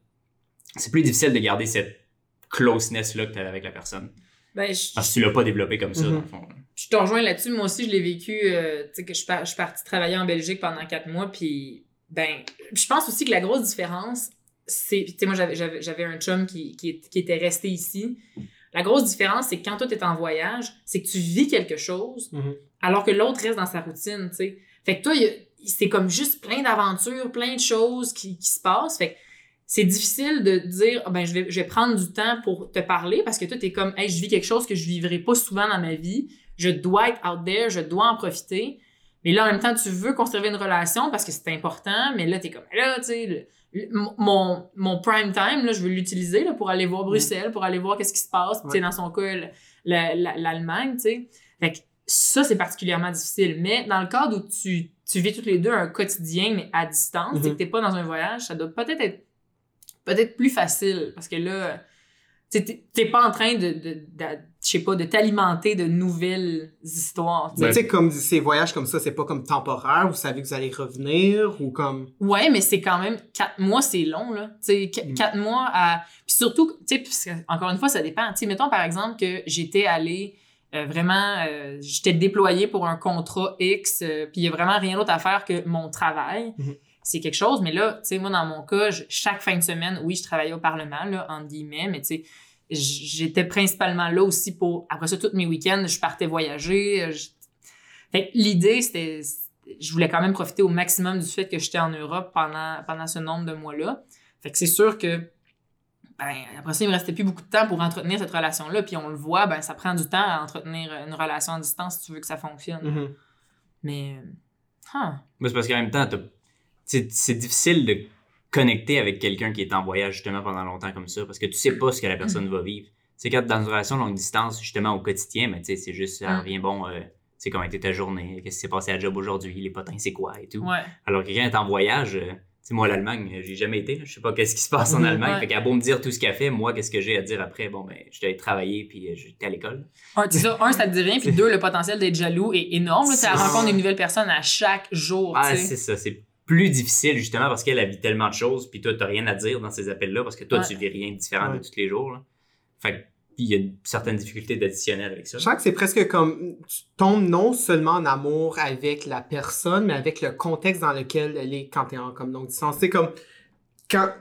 c'est plus difficile de garder cette closeness-là que t'avais avec la personne. Ben, je, Parce que tu l'as pas développé comme ça, Mhm. dans le fond. je te rejoins là-dessus. Moi aussi, je l'ai vécu. euh, tu sais, que je, par- je suis partie travailler en Belgique pendant quatre mois. Puis, ben, je pense aussi que la grosse différence, c'est. Tu sais, moi, j'avais- un chum qui, qui était resté ici. La grosse différence, c'est que quand toi, t'es en voyage, c'est que tu vis quelque chose, Mhm. alors que l'autre reste dans sa routine, tu sais. Fait que toi, c'est comme juste plein d'aventures, plein de choses qui, qui se passent. Fait que c'est difficile de dire, Ah ben, je vais, je vais prendre du temps pour te parler parce que toi, t'es comme, hey, je vis quelque chose que je vivrai pas souvent dans ma vie. Je dois être out there, je dois en profiter. Mais là, en même temps, tu veux conserver une relation parce que c'est important, mais là, t'es comme, là, tu sais, mon, mon prime time, là, je veux l'utiliser là, pour aller voir Bruxelles, pour aller voir qu'est-ce qui se passe. Ouais. dans son cas, le- la- la- l'Allemagne, tu sais. Fait que ça, c'est particulièrement difficile. Mais dans le cadre où tu, tu vis toutes les deux un quotidien, mais à distance, Mhm. que t'es pas dans un voyage, ça doit peut-être être peut-être plus facile parce que là, t'es t'es pas en train de, de, de- je sais pas, de t'alimenter de nouvelles histoires. tu sais. Mais tu sais, comme ces voyages comme ça, c'est pas comme temporaire, vous savez que vous allez revenir, ou comme... Ouais, mais c'est quand même quatre mois, c'est long là. Tu sais, Mm. quatre mois à puis surtout, tu sais, encore une fois, ça dépend. Tu sais, mettons par exemple que j'étais allée euh, vraiment, euh, j'étais déployée pour un contrat X, euh, puis il y a vraiment rien d'autre à faire que mon travail. Mhm. C'est quelque chose, mais là, tu sais, moi dans mon cas, je- chaque fin de semaine, oui, je travaillais au Parlement là, entre guillemets, mais tu sais. J'étais principalement là aussi pour. Après ça, tous mes week-ends, je partais voyager. euh, je- Fait que l'idée, c'était. Je voulais quand même profiter au maximum du fait que j'étais en Europe pendant, pendant ce nombre de mois-là. Fait que c'est sûr que ben, après ça, il me restait plus beaucoup de temps pour entretenir cette relation-là. Puis on le voit, ben, ça prend du temps à entretenir une relation à distance si tu veux que ça fonctionne. Mhm. Mais. ah, Mais c'est parce qu'en même temps, c'est difficile de connecter avec quelqu'un qui est en voyage justement pendant longtemps comme ça parce que tu sais pas ce que la personne va vivre. C'est quand t'es dans une relation longue distance, justement au quotidien, mais tu sais, c'est juste, ça Mm. revient bon, euh, tu sais, comment était ta journée, qu'est-ce qui s'est passé à la job aujourd'hui, les potins, c'est quoi et tout. ouais. Alors que quelqu'un est en voyage, euh, tu sais, moi, l'Allemagne, euh, j'ai jamais été, je sais pas qu'est-ce qui se passe en Mhm. Allemagne, Ouais. fait qu'à beau me dire tout ce qu'elle fait, moi, qu'est-ce que j'ai à dire après? Bon, ben, je allé travailler puis euh, j'étais à l'école. Un, ça, un, ça te dit rien, puis deux, le potentiel d'être jaloux est énorme. là. Tu rencontres une nouvelle personne à chaque jour. Ah, tu sais. c'est ça, c'est plus difficile justement parce qu'elle a vit tellement de choses, puis toi, t'as rien à dire dans ces appels-là parce que toi, Ouais. tu vis rien de différent Ouais. de tous les jours. Là. Fait qu'il y a une certaine difficulté d'additionnel avec ça. Je sens que c'est presque comme tu tombes non seulement en amour avec la personne, mais avec le contexte dans lequel elle est quand t'es en comme longue distance. C'est comme quand,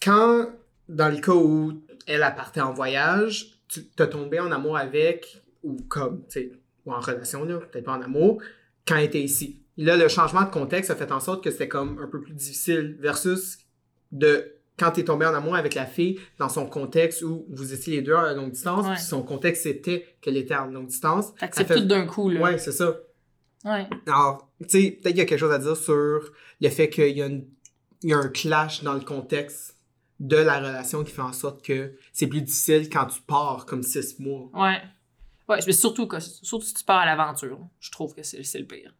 quand dans le cas où elle partait en voyage, tu t'as tombé en amour avec, ou comme, tu sais, ou en relation, là, peut-être pas en amour, quand elle était ici. Là, le changement de contexte a fait en sorte que c'était comme un peu plus difficile versus de quand t'es tombé en amour avec la fille dans son contexte où vous étiez les deux à longue distance, Ouais. puis son contexte c'était qu'elle était en longue distance. Fait que Ça c'est tout d'un coup, là. Ouais, c'est ça. Ouais. Alors, tu sais, peut-être qu'il y a quelque chose à dire sur le fait qu'il y, a une- y a un clash dans le contexte de la relation qui fait en sorte que c'est plus difficile quand tu pars comme six mois. Ouais. Ouais, mais surtout, que, surtout si tu pars à l'aventure. Je trouve que c'est c'est le pire.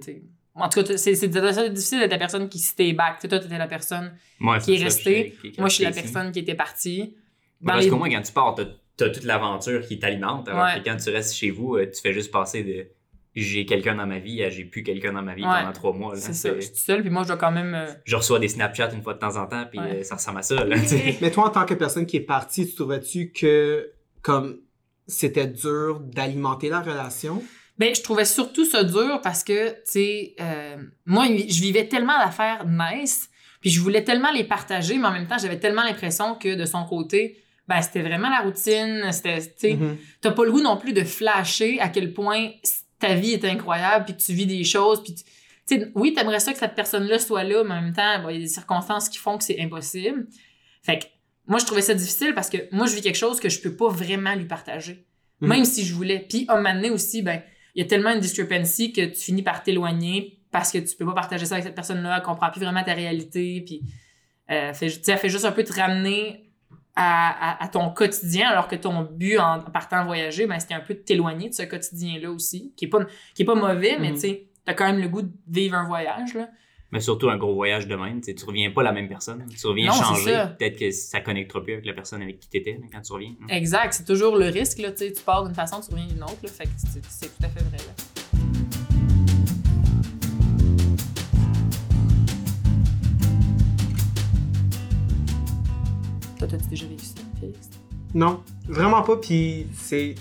Sais. En tout cas, c'est difficile d'être la personne qui stay back. Tu sais, toi, t'étais la personne Moi, qui est restée. qui est Moi, je suis la personne qui était partie. Dans parce les- qu'au moins, quand tu pars, t'as as toute l'aventure qui t'alimente. Alors Ouais. que quand tu restes chez vous, euh, tu fais juste passer de j'ai quelqu'un dans ma vie à j'ai plus quelqu'un dans ma vie Ouais. pendant trois mois. C'est ça. Je suis seule, puis moi, je dois quand même. euh, Je reçois des Snapchats une fois de temps en temps, puis Ouais. euh, ça ressemble à ça. Là. Mais toi, en tant que personne qui est partie, tu trouvais-tu que comme c'était dur d'alimenter la relation? Ben, je trouvais surtout ça dur parce que, tu sais, euh, moi, je vivais tellement d'affaires nice, puis je voulais tellement les partager, mais en même temps, j'avais tellement l'impression que de son côté, ben, c'était vraiment la routine, c'était, tu sais, Mhm. t'as pas le goût non plus de flasher à quel point ta vie est incroyable, puis que tu vis des choses, puis tu sais, oui, t'aimerais ça que cette personne-là soit là, mais en même temps, bon, il y a des circonstances qui font que c'est impossible. Fait que, moi, je trouvais ça difficile parce que moi, je vis quelque chose que je peux pas vraiment lui partager. Mhm. Même si je voulais. Puis, à un moment donné aussi, ben, il y a tellement une discrepancy que tu finis par t'éloigner parce que tu peux pas partager ça avec cette personne-là, elle comprend plus vraiment ta réalité, puis euh, fait, elle fait juste un peu te ramener à, à- à ton quotidien, alors que ton but en partant voyager, ben, c'était un peu de t'éloigner de ce quotidien-là aussi, qui est pas, qui est pas mauvais, mais Mhm. tu t'as quand même le goût de vivre un voyage, là. Mais surtout un gros voyage de même. tu Tu reviens pas la même personne. Tu reviens changer. Peut-être que ça connectera plus avec la personne avec qui t'étais quand tu reviens. hein. Exact, c'est toujours le risque, là, tu tu pars d'une façon, tu reviens d'une autre, là, fait que c'est c'est tout à fait vrai, là. Toi, t'as-tu déjà vécu ça, Félix? Non, vraiment pas. Puis c'est.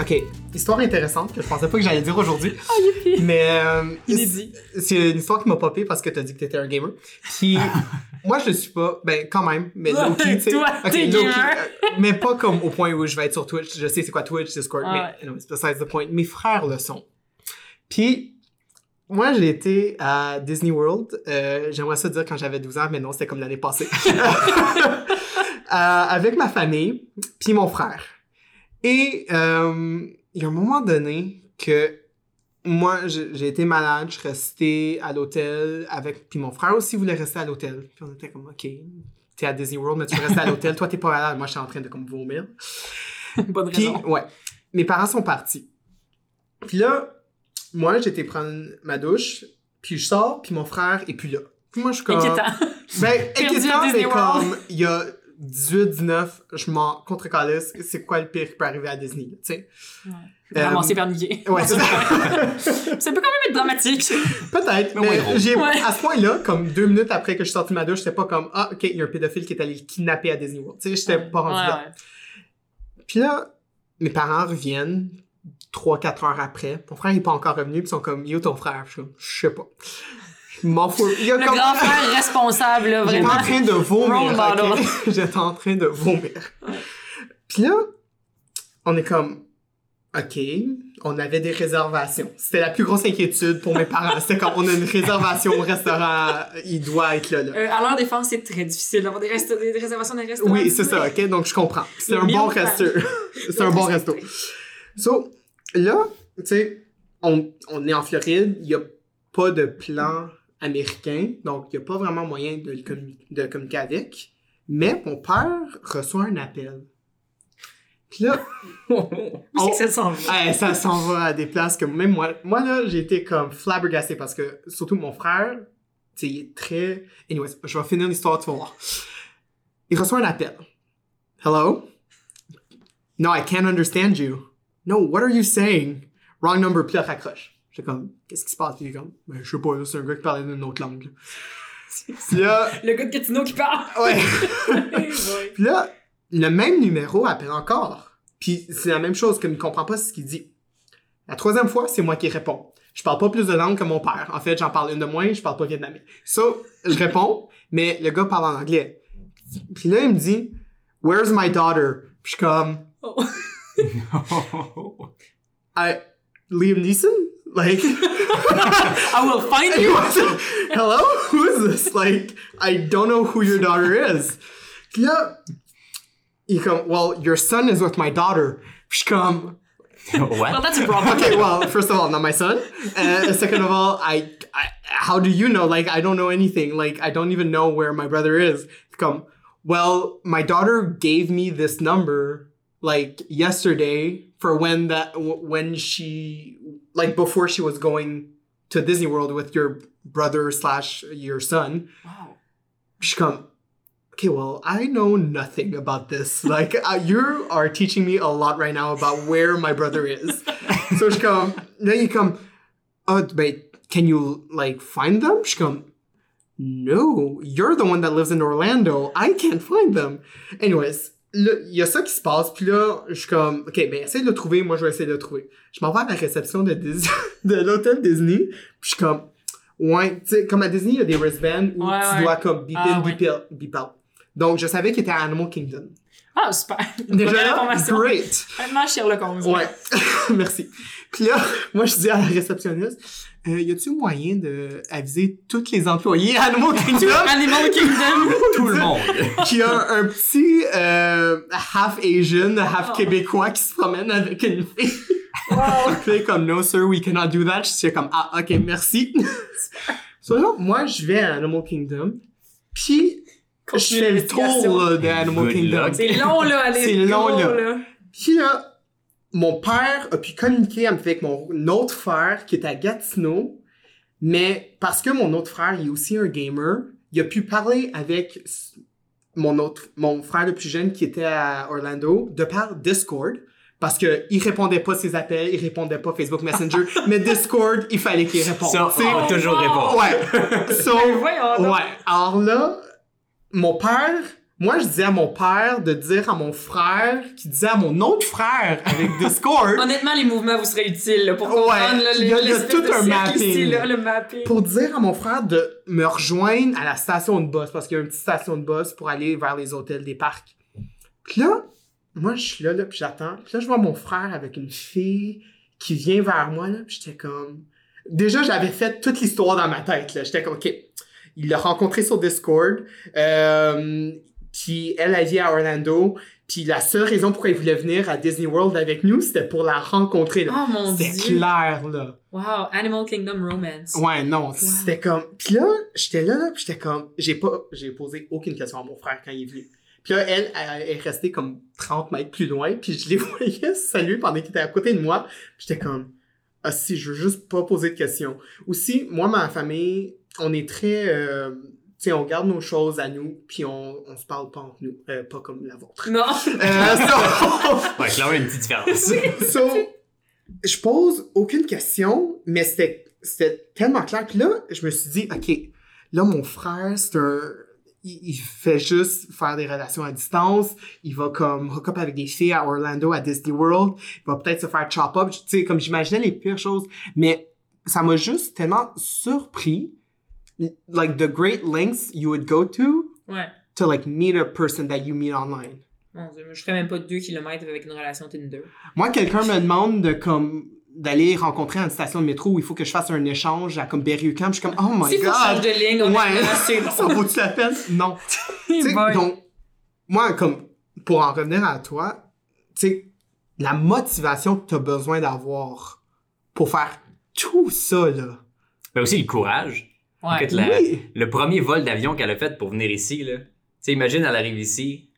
Ok, histoire intéressante que je pensais pas que j'allais dire aujourd'hui. Ah, youpi! Mais euh, Inédit. c'est une histoire qui m'a popé parce que t'as dit que t'étais un gamer. Puis moi je le suis pas, ben quand même, mais Ouais, low-key, tu sais. toi, Ok, t'es low-key, gamer. euh, mais pas comme au point où je vais être sur Twitch. Je sais c'est quoi Twitch, Discord, Ouais. mais non, c'est besides the point. Mes frères le sont. Puis moi j'ai été à Disney World. Euh, J'aimerais ça dire quand j'avais 12 ans, mais non, c'était comme l'année passée. Euh, avec ma famille, puis mon frère. Et euh, il y a un moment donné que moi, j'ai été malade, je suis resté à l'hôtel avec... Puis mon frère aussi voulait rester à l'hôtel. Puis on était comme, OK, t'es à Disney World, mais tu veux rester à l'hôtel. Toi, t'es pas malade. Moi, j'étais en train de comme vomir. Pas de Puis, raison. ouais, mes parents sont partis. Puis là, moi, j'étais prendre ma douche, puis je sors, puis mon frère est plus là. Puis moi, je suis comme... Inquiétant. Ben, inquiétant, mais comme, il y a 18, 19, je m'en contre c'est quoi le pire qui peut arriver à Disney, tu sais? Euh, Ramassé par Nier. Ouais, c'est ça. Ça peut quand même être dramatique. Peut-être, Mais mais j'ai, Ouais. à ce point-là, comme deux minutes après que je suis sorti de ma douche, j'étais pas comme, ah, ok, il y a un pédophile qui est allé le kidnapper à Disney World. Tu sais, j'étais pas rendu Ouais, là. ouais. Puis là, mes parents reviennent 3-4 heures après. Mon frère n'est pas encore revenu, puis ils sont comme, yo, ton frère. Je suis comme, je sais pas. Je m'en fous. Il y a Le comme- grand frère responsable, là, J'étais vraiment. en train de vomir. Role model. ok? J'étais en train de vomir. Puis là, on est comme, OK, on avait des réservations. C'était la plus grosse inquiétude pour mes parents. C'était comme, on a une réservation au restaurant, il doit être là, là. Euh, à leur défense, c'est très difficile d'avoir des, des réservations des restaurants. Oui, c'est ça, OK? Donc, je comprends. C'est un bon resto. c'est un bon resto. So, là, tu sais, on, on est en Floride, il n'y a pas de plan américain, donc il n'y a pas vraiment moyen de, communiquer avec. Mais mon père reçoit un appel. Puis là, on- ça s'en va? Ouais, ça s'en va à des places que même moi, moi là, j'ai été comme flabbergasté parce que surtout mon frère, tu sais, il est très. Anyways, je vais finir l'histoire, tu vas voir. Il reçoit un appel. Hello? No, I can't understand you. No, what are you saying? Wrong number, puis là, raccroche. J'étais comme, qu'est-ce qui se passe? Puis il est comme, ben, je sais pas, c'est un gars qui parlait d'une autre langue. Puis là, Le gars de Gatineau qui parle! ouais. Puis là, le même numéro appelle encore. Puis c'est la même chose, comme il comprend pas ce qu'il dit. La troisième fois, c'est moi qui réponds. Je parle pas plus de langue que mon père. En fait, j'en parle une de moins, je parle pas vietnamais. So, je réponds, mais le gars parle en anglais. Puis là, il me dit, Where's my daughter? Puis je suis comme, Oh. I, Liam Neeson? Like, I will find you! hello? Who is this? Like, I don't know who your daughter is. Puis là, il est comme, well, your son is with my daughter. Puis je suis Well, that's a problem. okay, well, first of all, not my son. Uh, second of all, I, I, how do you know? Like, I don't know anything. Like, I don't even know where my brother is. Come, well, my daughter gave me this number like yesterday for when that when she like before she was going to Disney World with your brother slash your son. Wow. Suis comme, okay, well, I know nothing about this. Like, uh, you are teaching me a lot right now about where my brother is. so suis comme, là, il est oh, ben, can you, like, find them? Suis comme, no, you're the one that lives in Orlando. I can't find them. Anyways, il y a ça qui se passe, puis là, je suis comme, ok, ben, essaye de le trouver, moi, je vais essayer de le trouver. Je m'en vais à la réception de, Dis- de l'hôtel Disney, puis je suis comme, ouais, tu sais, comme à Disney, il y a des wristbands où Ouais, tu ouais. dois, comme, beep Ah, in, ouais. beep out, beep out. Donc, je savais qu'il était à Animal Kingdom. Ah, super. Déjà great! Honnêtement, Sherlock Holmes. Ouais, merci. Puis là, moi, je dis à la réceptionniste, euh, y a-tu moyen de aviser tous les employés à Animal Kingdom? Animal Kingdom. Tout le monde. qu'il y a un petit euh, half Asian, half Oh. québécois qui se promène avec une fille. Wow. Puis là, comme, no sir, we cannot do that. Je suis comme, ah, ok, merci. so là, moi, je vais à Animal Kingdom. Puis, je fais le tour là, de Animal Good Kingdom. C'est long, là, aller. C'est long, là. Puis là, mon père a pu communiquer avec mon autre frère qui est à Gatineau, mais parce que mon autre frère il est aussi un gamer, il a pu parler avec mon autre, mon frère le plus jeune qui était à Orlando de par Discord. Parce que il répondait pas à ses appels, il répondait pas Facebook Messenger, mais Discord, il fallait qu'il réponde. Ça, on va toujours répondre. Ouais. So, Ben. Ouais. Alors là, mon père, moi je disais à mon père de dire à mon frère qui disait à mon autre frère avec Discord Honnêtement, les mouvements vous seraient utiles là, pour Ouais, comprendre il y a- il y a l'espèce tout un mapping. ici, là, le mapping. pour dire à mon frère de me rejoindre à la station de bus parce qu'il y a une petite station de bus pour aller vers les hôtels des parcs. Puis là, moi je suis là, là puis j'attends. Puis là je vois mon frère avec une fille qui vient vers moi là, puis j'étais comme déjà j'avais fait toute l'histoire dans ma tête là. J'étais comme OK, il l'a rencontré sur Discord. Euh, puis elle, elle vit à Orlando. Puis la seule raison pourquoi il voulait venir à Disney World avec nous, c'était pour la rencontrer. Là. Oh mon c'était dieu. clair, là. Wow, Animal Kingdom Romance. Ouais, non, c'était comme... Puis là, j'étais là, là, puis j'étais comme... J'ai pas... J'ai posé aucune question à mon frère quand il est venu. Puis là, elle, elle est restée comme 30 mètres plus loin, puis je les voyais saluer pendant qu'ils étaient à côté de moi. J'étais comme... Ah si, je veux juste pas poser de questions. Aussi, moi, ma famille, on est très... euh, tu sais, on garde nos choses à nous, puis on, on se parle pas entre nous. Euh, pas comme la vôtre. Non. Euh, so- Ouais, clairement, une petite différence. So, je pose aucune question, mais c'était, c'était tellement clair. Puis là, je me suis dit, OK, là, mon frère, c'est un... Il, il fait juste faire des relations à distance. Il va comme hook up avec des filles à Orlando, à Disney World. Il va peut-être se faire chop up. Tu sais, comme j'imaginais les pires choses. Mais ça m'a juste tellement surpris. Like, the great lengths you would go to Ouais. to like meet a person that you meet online. Mon Dieu, je ferais même pas 2 km avec une relation Tinder. Moi, quelqu'un me demande de comme d'aller rencontrer à une station de métro où il faut que je fasse un échange à comme Berry-UQAM. Je suis comme, oh my S'il faut changer god! de ligne, on Ouais, est ça vaut-tu la peine? Non. Tu donc, moi, comme, pour en revenir à toi, tu sais, la motivation que tu as besoin d'avoir pour faire tout ça, là. Mais aussi le courage. En fait, la- Oui. le premier vol d'avion qu'elle a fait pour venir ici, là. Tu sais, imagine, elle arrive ici.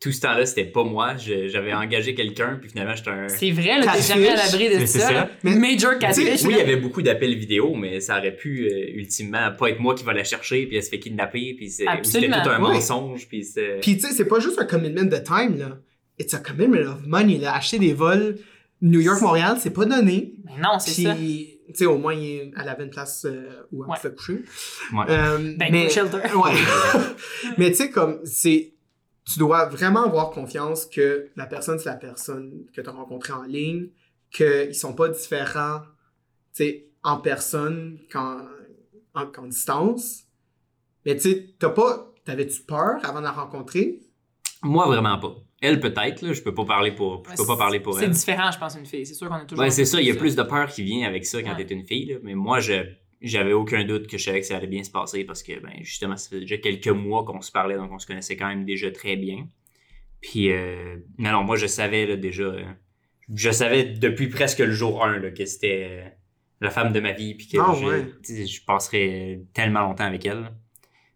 Tout ce temps-là, c'était pas moi. J'avais engagé quelqu'un, puis finalement, j'étais un. C'est vrai, là, t'es jamais à l'abri de C'est ça. ça. Mais- Major catfish. Oui, il y avait beaucoup d'appels vidéo, mais ça aurait pu, euh, ultimement, pas être moi qui va la chercher, puis elle se fait kidnapper, puis c'est tout un Oui. mensonge, puis c'est... Puis, tu sais, c'est pas juste un commitment de time, là. It's a commitment of money, là. Acheter des vols New York-Montréal, c'est pas donné. Mais non, c'est ça. Puis, tu sais, au moins, il- elle avait une place euh, où elle Ouais. pouvait coucher. Ouais. Euh, Ben, mais, shelter. ouais. mais tu sais, comme, c'est, tu dois vraiment avoir confiance que la personne, c'est la personne que tu as rencontrée en ligne, qu'ils sont pas différents, tu sais, en personne qu'en, en, qu'en distance. Mais tu sais, t'as pas, t'avais-tu peur avant de la rencontrer? Moi, vraiment pas. Elle, peut-être, là, je peux pas parler pour, je peux pas parler pour C'est elle. différent, je pense, une fille. C'est sûr qu'on a toujours. Ouais, c'est ça, il y a plus de peur qui vient avec ça quand Ouais. t'es une fille, là. Mais moi, je, j'avais aucun doute que je savais que ça allait bien se passer parce que, ben, justement, ça fait déjà quelques mois qu'on se parlait, donc on se connaissait quand même déjà très bien. Puis, euh, non, non, moi, je savais, là, déjà, euh, je savais depuis presque le jour 1, là, que c'était euh, la femme de ma vie, puis que Ah, je, ouais. je passerais tellement longtemps avec elle.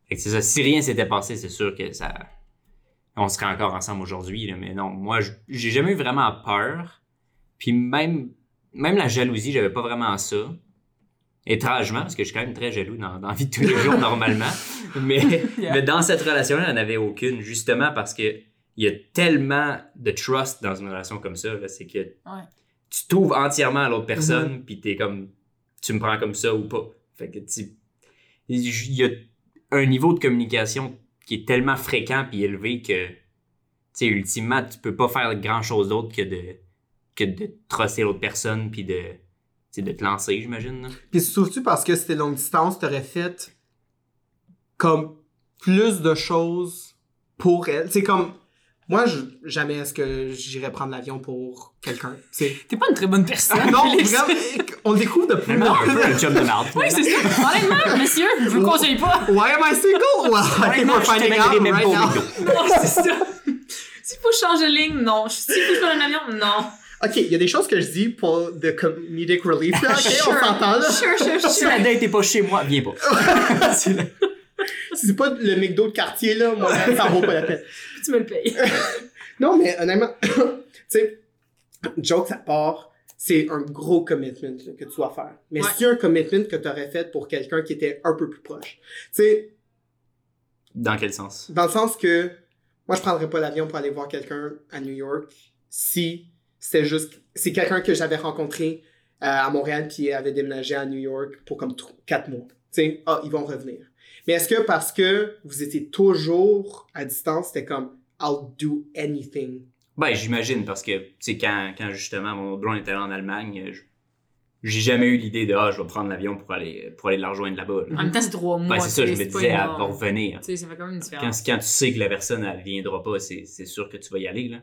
Fait que c'est ça, si rien s'était passé, c'est sûr que ça, on serait encore ensemble aujourd'hui, mais non, moi, j'ai jamais eu vraiment peur. Puis même, même la jalousie, j'avais pas vraiment ça. Étrangement, parce que je suis quand même très jaloux dans, dans la vie de tous les jours, normalement. Mais, Yeah. mais dans cette relation-là, il n'y en avait aucune, justement parce que il y a tellement de trust dans une relation comme ça. là, C'est que tu t'ouvres entièrement à l'autre personne, puis t'es comme, tu me prends comme ça ou pas. Fait que tu, il y a un niveau de communication qui est tellement fréquent puis élevé que, tu sais, ultimement, tu peux pas faire grand chose d'autre que de, que de trosser l'autre personne puis de, de te lancer, j'imagine. Puis surtout parce que c'était longue distance, t'aurais fait comme plus de choses pour elle. C'est comme moi, je, jamais est-ce que j'irais prendre l'avion pour quelqu'un. T'es pas une très bonne personne. non, Félix. vraiment, on le découvre de plus en plus. peu un chum de marde. Oui, c'est ça. Honnêtement, monsieur, je vous conseille pas. Why am I single? Well, I think we're finding out right now? Non, c'est ça. S'il faut changer de ligne, non. S'il faut que je prenne un avion, non. Ok, il y a des choses que je dis pour the comedic relief. Là, ok, Sure. on s'entend là. Sure, sure, Si la date est pas chez moi, viens pas. Si c'est pas le McDo de quartier là, moi, ça vaut pas la peine. Tu me le payes. Non, mais honnêtement, tu sais, joke à part, c'est un gros commitment là, que tu dois faire. Mais Ouais. c'est un commitment que tu aurais fait pour quelqu'un qui était un peu plus proche. Tu sais, Dans quel sens? dans le sens que moi, je prendrais pas l'avion pour aller voir quelqu'un à New York si c'était juste. C'est quelqu'un que j'avais rencontré euh, à Montréal qui avait déménagé à New York pour comme 4 mois. Tu sais, ah, ils vont revenir. Mais est-ce que parce que vous étiez toujours à distance, c'était comme I'll do anything Ben, j'imagine, parce que, tu sais, quand, quand justement mon drone était allé en Allemagne, euh, j'ai jamais eu l'idée de, ah, je vais prendre l'avion pour aller, pour aller la rejoindre là-bas. là. En même temps, c'est trois mois. Ben, c'est ça, je me disais, elle va revenir. Tu sais, ça fait quand même une Quand, différence. quand tu sais que la personne, elle viendra pas, c'est c'est sûr que tu vas y aller, là.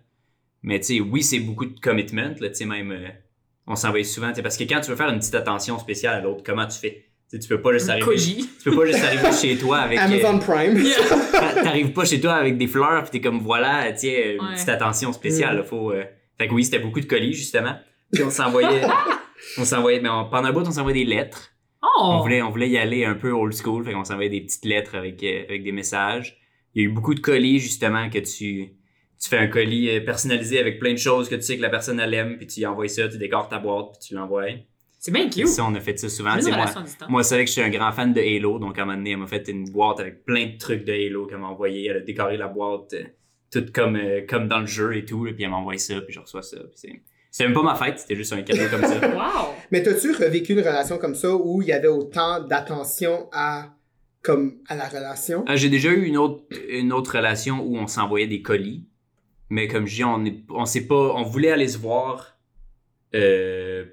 Mais, tu sais, oui, c'est beaucoup de commitment, là, tu sais, même, euh, on s'envoie souvent, tu sais, parce que quand tu veux faire une petite attention spéciale à l'autre, comment tu fais? Tu sais, tu peux pas juste arriver, tu peux pas juste arriver chez toi avec, euh, Amazon Prime. T'a- T'arrives pas chez toi avec des fleurs pis t'es comme voilà, tiens, une petite attention spéciale. Mm. là, Faut, euh, Fait que oui, c'était beaucoup de colis justement. Puis on s'envoyait, on s'envoyait, mais on- pendant un bout, on s'envoyait des lettres. On Oh! voulait, on voulait y aller un peu old school, fait qu'on s'envoyait des petites lettres avec, euh, avec des messages. Il y a eu beaucoup de colis justement que tu, tu fais un colis euh, personnalisé avec plein de choses que tu sais que la personne elle aime, puis tu y envoies ça, tu décores ta boîte, puis tu l'envoies. C'est bien cute. Ça, on a fait ça souvent. Moi, moi, c'est vrai que je suis un grand fan de Halo, donc à un moment donné, elle m'a fait une boîte avec plein de trucs de Halo qu'elle m'a envoyé. Elle a décoré la boîte, euh, tout comme, euh, comme dans le jeu et tout, là, puis elle m'a envoyé ça, puis je reçois ça. puis c'est- C'est même pas ma fête, c'était juste un cadeau comme ça. Wow! Mais t'as-tu revécu une relation comme ça où il y avait autant d'attention à comme à la relation? Ah, J'ai déjà eu une autre, une autre relation où on s'envoyait des colis, mais comme je dis, on, est, on sait pas, on voulait aller se voir euh,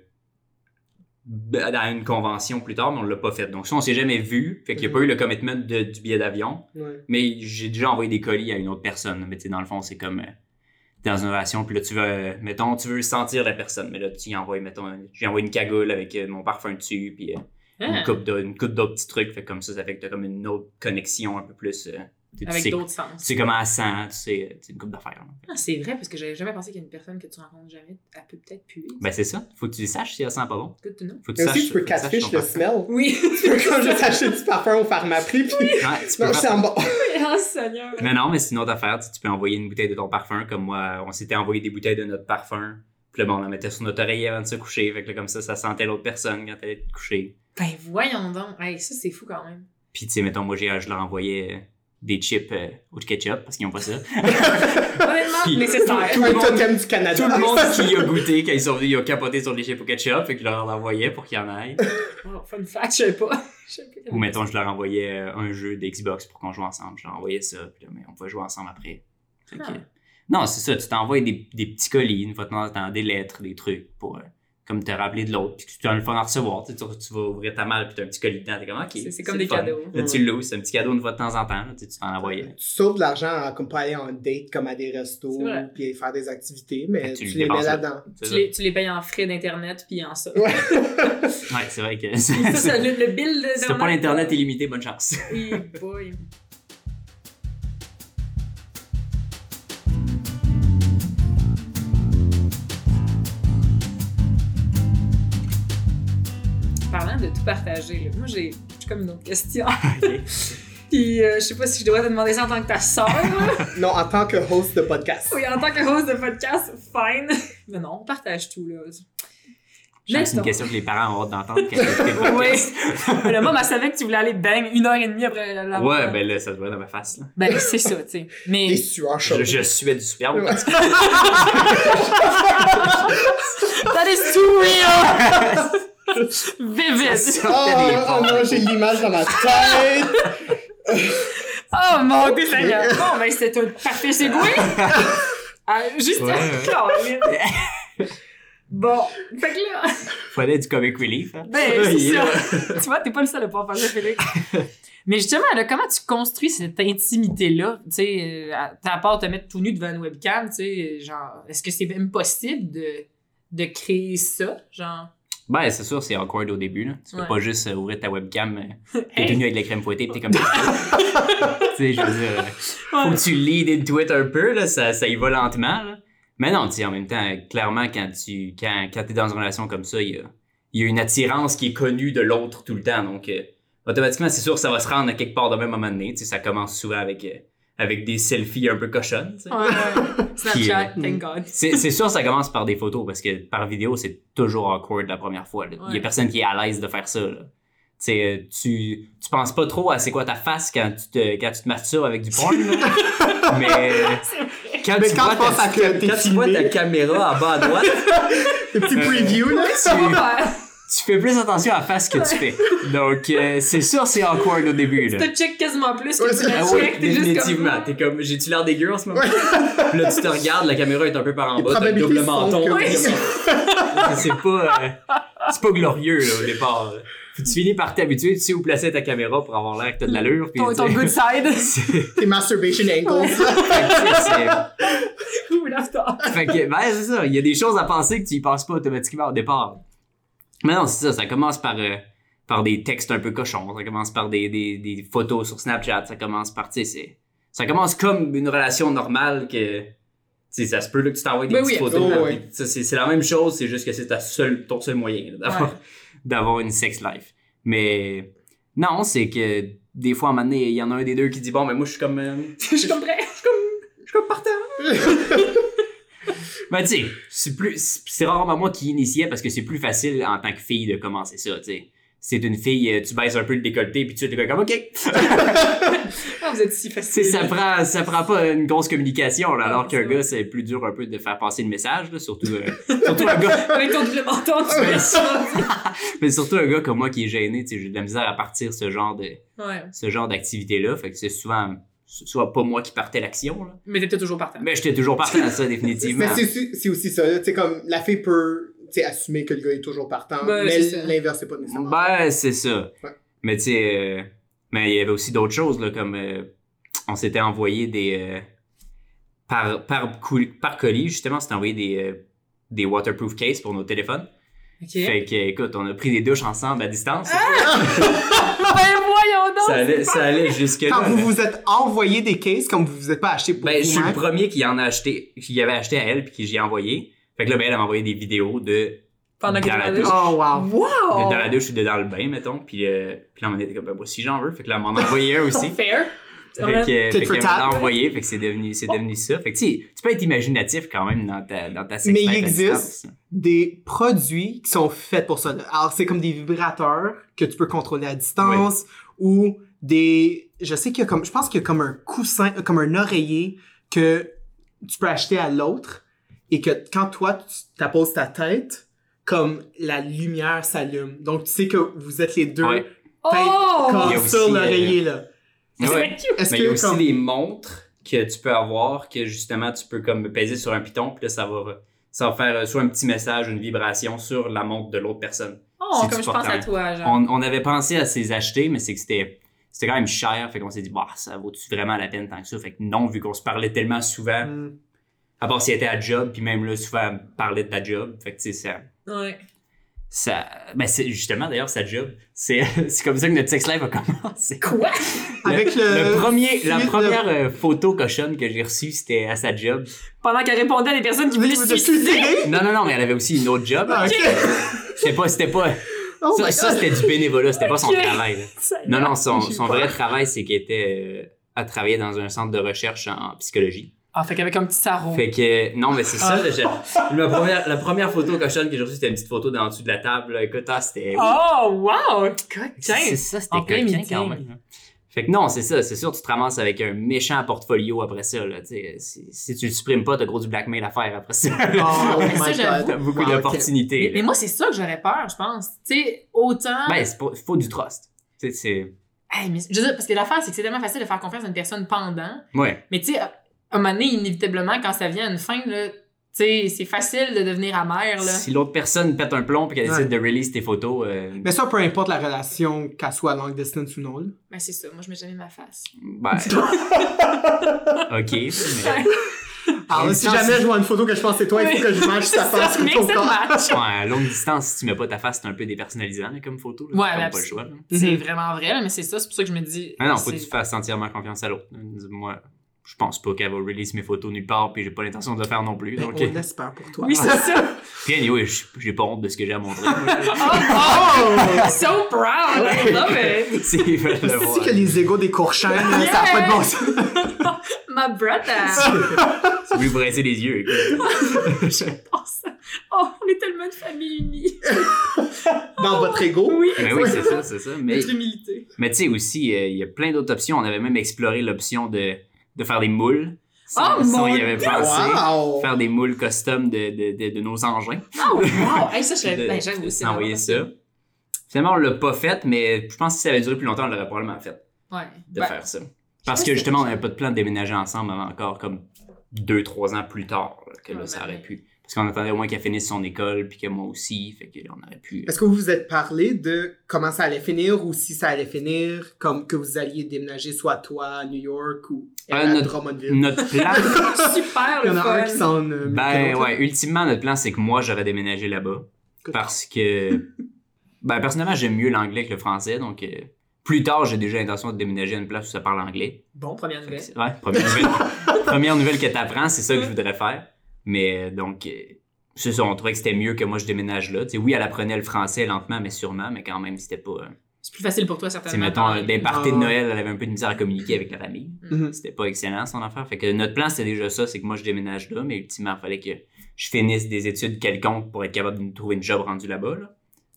à une convention plus tard, mais on l'a pas fait. Donc ça, on s'est jamais vu, fait qu'il n'y a pas eu le commitment de- du billet d'avion. Ouais. Mais j'ai déjà envoyé des colis à une autre personne. Mais tu sais, dans le fond, c'est comme. euh, dans une relation, puis là, tu veux, euh, mettons, tu veux sentir la personne, mais là, tu y envoies, mettons, un- j'ai envoyé une cagoule avec euh, mon parfum dessus, puis euh, Ah, une coupe d'autres petits trucs, fait comme ça, ça fait que t'as comme une autre connexion un peu plus. Tu avec d'autres tu sens. sais comment elle sent, tu sais, c'est une coupe d'affaires. Ah, c'est vrai, parce que j'avais jamais pensé qu'il y a une personne que tu rencontres jamais, elle peut peut-être puer. Ben, c'est ça. Faut que tu saches si elle sent pas bon. Good to know. Faut que tu Et saches. aussi, tu peux catfish le smell. Oui. Tu peux comme juste acheter du parfum au pharmaprix, puis Ouais, tu peux en bon. oh, Seigneur. Mais non, mais c'est une autre affaire. Tu, tu peux envoyer une bouteille de ton parfum, comme moi, on s'était envoyé des bouteilles de notre parfum. Puis là, bon, on la mettait sur notre oreiller avant de se coucher. Fait que là, comme ça, ça sentait l'autre personne quand elle était couchée. Ben voyons donc. Hey, ça, c'est fou quand même. Puis, tu sais, mettons, moi, j'ai, je leur envoyais des chips euh, au ketchup parce qu'ils ont pas ça. Honnêtement, nécessaire. Tout le monde- totem du Canada. Tout le monde qui a goûté, quand ils sont venus, ils ont capoté sur les chips au ketchup, fait que je leur envoyais pour qu'ils en aillent. Oh, fun fact, je sais pas. Je sais pas. Ou mettons, je leur envoyais euh, un jeu d'Xbox pour qu'on joue ensemble. Je leur envoyais ça, puis là, mais on pouvait jouer ensemble après. Que- Ah. Non, c'est ça, tu t'envoies des, des petits colis, une fois de temps en temps, des lettres, des trucs pour euh, comme te rappeler de l'autre, puis que tu as le fun à recevoir. Tu, sais, tu, tu vas ouvrir ta malle, puis tu as un petit colis dedans, t'es comme, ok. C'est- c'est comme des fun. cadeaux. Là, tu l'ouvres, c'est un petit cadeau une fois de temps en temps, là, tu t'en envoyais. Tu sauves de l'argent comme pas aller en date comme à des restos puis faire des activités, mais tu tu, le les mets là-dedans. Tu les, tu les payes en frais d'internet puis en ça. Ouais. Ouais, c'est vrai que Ça, c'est- ça, le, le bill de si t'as pas l'internet illimité, bonne chance. Oui, boy. De tout partager, là, moi j'ai j'ai comme une autre question. Puis euh, je sais pas si je devrais te demander ça en tant que ta sœur. Non, en tant que host de podcast. oui, en tant que host de podcast, fine. Mais non, on partage tout là. C'est une question que les parents ont hâte d'entendre quand ils. Mais là, moi, elle savait que tu voulais aller bang une heure et demie après la Ouais, ben là, ça doit être dans ma face. Là. Ben, c'est ça, tu sais. Mais. Des sueurs Je, je suais du superbe. Ouais. That is too real! Vivid! Oh, des oh non, j'ai l'image dans ma tête. Oh mon dieu, Seigneur! Bon, ben, c'est un parfait segway! Ah, juste Ouais, ouais. Bon, fait que là, Fallait du comic relief. Hein? ben, c'est ça. tu vois, t'es pas le seul à pouvoir faire ça, Félix. Mais justement, là, comment tu construis cette intimité-là? Tu sais, euh, à à part te mettre tout nu devant une webcam, tu sais, genre, est-ce que c'est même possible de, de créer ça? Genre, Ben, c'est sûr, c'est awkward au début. Là. Tu peux Ouais. pas juste euh, ouvrir ta webcam, euh, t'es tenu avec la crème fouettée, pis t'es comme. tu sais, je veux dire, euh, faut que tu lead into it un peu, là, ça, ça y va lentement. Là. Mais non, tu sais, en même temps, euh, clairement, quand tu quand, quand t'es dans une relation comme ça, il y a, y a une attirance qui est connue de l'autre tout le temps. Donc, euh, automatiquement, c'est sûr ça va se rendre à quelque part de même moment donné. Tu sais, ça commence souvent avec, avec des selfies un peu cochonnes. tu sais. Ouais, ouais. Snapchat, euh, thank God. C'est c'est sûr, ça commence par des photos parce que par vidéo, c'est toujours awkward la première fois. Il y Ouais. a personne qui est à l'aise de faire ça. Là. Tu sais, euh, tu, tu penses pas trop à c'est quoi ta face quand tu te, quand tu te masturbes avec du porn. Mais quand, Mais tu, quand vois ta, à que t'es quand tu vois ta caméra en bas à droite, Des petits Euh, previews, là. tu, tu fais plus attention à la face que tu fais. Donc, euh, c'est sûr, c'est awkward au début. Là. Tu te check quasiment plus que Ouais, tu la check, t'es définitivement. comme... T'es comme, j'ai-tu l'air dégueu en ce moment? Puis là, tu te regardes, la caméra est un peu par en bas, t'as le double menton. que- c'est pas, euh, c'est pas glorieux, là, au départ. Puis tu finis par t'habituer, tu sais où placer ta caméra pour avoir l'air que t'as de l'allure. puis Ton, tu ton good side. c'est- Tes masturbation angles. c'est- Ou l'after. fait que, ben, c'est ça. Il y a des choses à penser que tu y penses pas automatiquement au départ. Mais non, c'est ça. Ça commence par, euh, par des textes un peu cochons. Ça commence par des, des, des photos sur Snapchat. Ça commence par, tu sais, ça commence comme une relation normale que, tu sais, ça se peut là, que tu t'envoies des Ben petites oui, photos. ça, c'est, la même chose, c'est juste que c'est ton seul moyen d'avoir, Ouais. une sex life. Mais non, c'est que des fois, à un moment donné, il y en a un des deux qui dit, bon, mais moi, je suis comme... euh, Je suis comme prêt. je suis comme, je suis comme partant. Ben, tu sais, c'est plus, c'est c'est rarement moi qui initiais parce que c'est plus facile en tant que fille de commencer ça, tu sais. C'est une fille, euh, tu baisses un peu le décolleté puis tu es comme, ok. Ah, vous êtes si facile. ça prend, ça prend pas une grosse communication, là, alors qu'un gars, c'est plus dur un peu de faire passer le message, là, surtout, euh, surtout un gars, Avec ton menton, tu fais ça. mais surtout un gars comme moi qui est gêné, tu sais, j'ai de la misère à partir ce genre de, Ouais. ce genre d'activité-là, fait que c'est souvent, soit pas moi qui partais l'action, là. Mais t'étais toujours partant. Mais j'étais toujours partant à ça, définitivement. Mais c'est aussi- c'est aussi ça. Tu sais, comme la fille peut assumer que le gars est toujours partant, Ben, mais c'est l'inverse, c'est pas nécessairement. Ben, c'est ça. Ouais. Mais tu sais, euh, mais il y avait aussi d'autres choses, là, comme euh, on s'était envoyé des. euh, par, par, cou- par colis, justement, c'était envoyé des, euh, des waterproof cases pour nos téléphones. OK. Fait que, écoute, on a pris des douches ensemble à distance. Ben voyons donc! Ça, allait, ça allait. Quand vous là. vous êtes envoyé des cases comme vous vous êtes pas acheté pour Ben, je suis le premier qui en a acheté, qui avait acheté à elle, puis qui j'y ai envoyé. Fait que là, ben, elle m'a envoyé des vidéos de Pendant que dans la douche. Oh, wow. Wow! dans la douche ou de dans le bain, mettons. Puis, euh, puis là, on était comme, ben, aussi, j'en veux. Fait que là, elle m'en a envoyé un aussi. Fair. Fait que, fait tat. envoyé, fait que c'est devenu, c'est devenu ça. Fait que tu sais, tu peux être imaginatif quand même dans ta, dans ta Mais il existe des produits qui sont faits pour ça. Alors, c'est comme des vibrateurs que tu peux contrôler à distance ou des... Je sais qu'il y a comme... Je pense qu'il y a comme un coussin, euh, comme un oreiller que tu peux acheter à l'autre et que quand toi, tu t'apposes ta tête, comme la lumière s'allume. Donc, tu sais que vous êtes les deux Ouais. tête Oh! comme sur l'oreiller, là. Ouais. C'est cute! Est-ce Mais il y a aussi comme... des montres que tu peux avoir que justement tu peux comme peser sur un piton puis là ça va ça va faire euh, soit un petit message une vibration sur la montre de l'autre personne. Oh, comme je pense à toi, genre. On, on avait pensé à ces acheter mais c'est que c'était c'était quand même cher fait qu'on s'est dit bah ça vaut-tu vraiment la peine tant que ça? Fait que non vu qu'on se parlait tellement souvent Hmm. à part si elle était à job puis même là souvent elle parlait de ta job fait que tu sais ça Ouais. Ça ben c'est justement d'ailleurs sa job c'est c'est comme ça que notre sex life a commencé. Quoi? Avec le... Le premier, la de- première euh, photo cochonne que j'ai reçue, c'était à sa job. Pendant qu'elle répondait à des personnes qui voulaient de se suicider. Non, non, non, mais elle avait aussi une autre job. Ah. C'était pas, c'était pas, Oh ça, c'était du bénévolat, c'était pas son travail. Non, non, son, son vrai travail, c'est qu'elle était, euh, à travailler dans un centre de recherche en psychologie. Ah, fait qu'avec un petit sarron. Fait que, non, mais c'est ça, Ah. la première, la première photo cochonne que j'ai reçue, c'était une petite photo dans dessous de la table, là. Écoute, ah, c'était, Oh, wow! c'est Coquin! ça, c'était coquin quand même. Fait que non, c'est ça, c'est sûr, tu te ramasses avec un méchant portfolio après ça, là. Si, si tu le supprimes pas, t'as gros du blackmail à faire après ça. Oh Mais my ça. T'as beaucoup Wow, d'opportunités. Mais, moi, c'est ça que j'aurais peur, je pense. Tu sais, autant. Ben, c'est pas, faut du trust. Tu sais, c'est. Hey, mais, je veux dire, parce que l'affaire, c'est que c'est tellement facile de faire confiance à une personne pendant. Ouais. Mais tu sais, un moment donné, inévitablement, quand ça vient à une fin, là, tu sais, c'est facile de devenir amer, là. Si l'autre personne pète un plomb puis qu'elle Ouais. décide de release tes photos, euh, Mais ça, peu importe la relation, qu'elle soit long distance ou non. là. Ben, c'est ça. Moi, je mets jamais ma face. ben. ok. mais- Alors là, Longue si jamais je vois une photo que je pense c'est toi, il faut que je matche ta Ça, face sur ton corps. match. Ouais, à longue distance, si tu mets pas ta face, c'est un peu dépersonnalisant là, comme photo. Là. Ouais, comme pas le choix. C'est Mhm. vraiment vrai, mais c'est ça. C'est pour ça que je me dis. Ah non, faut que tu fasses entièrement confiance à l'autre. Moi, je pense pas qu'elle va release mes photos nulle part, puis j'ai pas l'intention de le faire non plus. Ben, Donc, On l'espère pour toi. Oui, c'est ça. puis anyway, j'ai j'ai pas honte de ce que j'ai à montrer. Oh, oh! so proud! I love it! S'ils veulent le C'est voir. que les égos des courchaines, là, ça a pas de bon sens? Ma brother! Si vous voulez rincer les yeux, écoute. Oh, ça- oh, on est tellement une famille unie. Dans votre ego? Oui. Mais oui, c'est ça, c'est ça. Mais, Notre humilité. mais tu sais aussi, euh, il y a plein d'autres options. On avait même exploré l'option de, de faire des moules. Ça, Oh mon y avait Dieu! pensé. Wow! Faire des moules custom de, de, de, de nos engins. Oh, wow! Hey, ça, je ben, j'avoue, c'est envoyer ça. Finalement, on l'a pas fait, mais je pense que si ça avait duré plus longtemps, on l'aurait probablement fait Ouais. de Ben, faire ça. Parce que justement, on n'avait pas de plan de déménager ensemble avant encore comme deux, trois ans plus tard là, que là, Ouais, ça ben, aurait pu. Parce qu'on attendait au moins qu'elle finisse son école, puis que moi aussi, fait que là, on aurait pu. Est-ce que vous vous êtes parlé de comment ça allait finir ou si ça allait finir, comme que vous alliez déménager soit toi à New York ou elle Euh, à notre- Drummondville? Notre plan, Super Il y en le a un fun. qui s'en... euh, ben ouais, ultimement, notre plan, c'est que moi, j'aurais déménagé là-bas. Parce que, ben personnellement, j'aime mieux l'anglais que le français, donc euh, plus tard, j'ai déjà l'intention de déménager à une place où ça parle anglais. Bon, première nouvelle. Ouais, première nouvelle, première nouvelle que t'apprends, c'est ça que je voudrais faire. Mais donc, euh, c'est ça, on trouvait que c'était mieux que moi je déménage là. Oui, elle apprenait le français lentement, mais sûrement, mais quand même, c'était pas. euh, C'est plus facile pour toi, certainement. mettons, euh, des parties de Ah. Noël, elle avait un peu de misère à communiquer avec la famille. Mhm. C'était pas excellent son affaire. Fait que notre plan, c'était déjà ça, c'est que moi je déménage là, mais ultimement, il fallait que je finisse des études quelconques pour être capable de trouver une job rendue là-bas. là.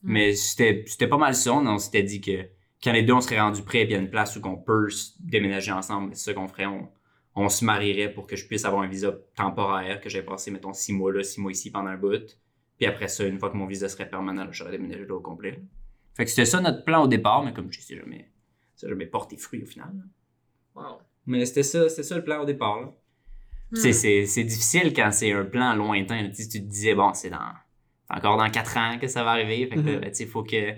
Mm. Mais c'était c'était pas mal ça. On, s'était dit que quand les deux on serait rendus prêts, puis il y a une place où qu'on peut déménager ensemble, c'est ça qu'on ferait. On, on se marierait pour que je puisse avoir un visa temporaire, que j'avais passé, mettons, six mois là, six mois ici pendant un bout. Puis après ça, une fois que mon visa serait permanent, j'aurais déménagé là au complet. Fait que c'était ça notre plan au départ, mais comme je sais jamais, ça jamais porté fruit au final. Wow. Mais c'était ça, c'était ça le plan au départ. là. Hmm. C'est c'est difficile quand c'est un plan lointain. Tu tu te disais, bon, c'est dans c'est encore dans quatre ans que ça va arriver. Fait que, Mhm. ben, tu sais, faut que.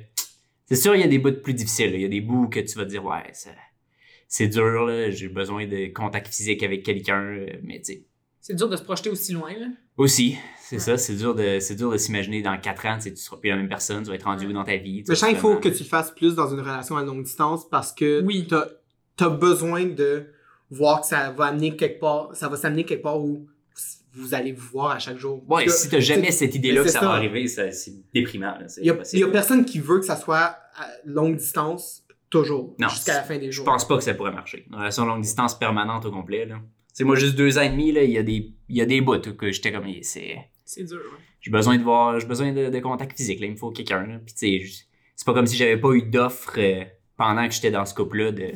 C'est sûr, il y a des bouts plus difficiles. Il y a des bouts que tu vas te dire, ouais, ça- c'est dur, là. J'ai besoin de contact physique avec quelqu'un. euh, Mais tu sais, C'est dur de se projeter aussi loin, là. Aussi, c'est Ouais. ça, c'est dur de, c'est dur de s'imaginer dans 4 ans, tu tu seras plus la même personne, tu vas être rendu Ouais. où dans ta vie. tu Mais je sens qu'il faut que tu le fasses plus dans une relation à longue distance parce que Oui. t'as as besoin de voir que ça va amener quelque part, ça va s'amener quelque part où vous allez vous voir à chaque jour. Ouais, que si t'as jamais cette idée-là que ça, va arriver, c'est déprimant. Il y, a, impossible. il y a personne qui veut que ça soit à longue distance toujours, jusqu'à la fin des Je jours. pense pas que ça pourrait marcher. Une relation longue distance permanente au complet, là. C'est moi, juste deux ans et demi, là, il y a des, il y a des bouts que j'étais comme, c'est, C'est dur. ouais. j'ai besoin de voir, j'ai besoin de, de contact physique, là, il me faut quelqu'un, là. Puis, tu sais, je- c'est pas comme si j'avais pas eu d'offres euh, pendant que j'étais dans ce couple-là, de.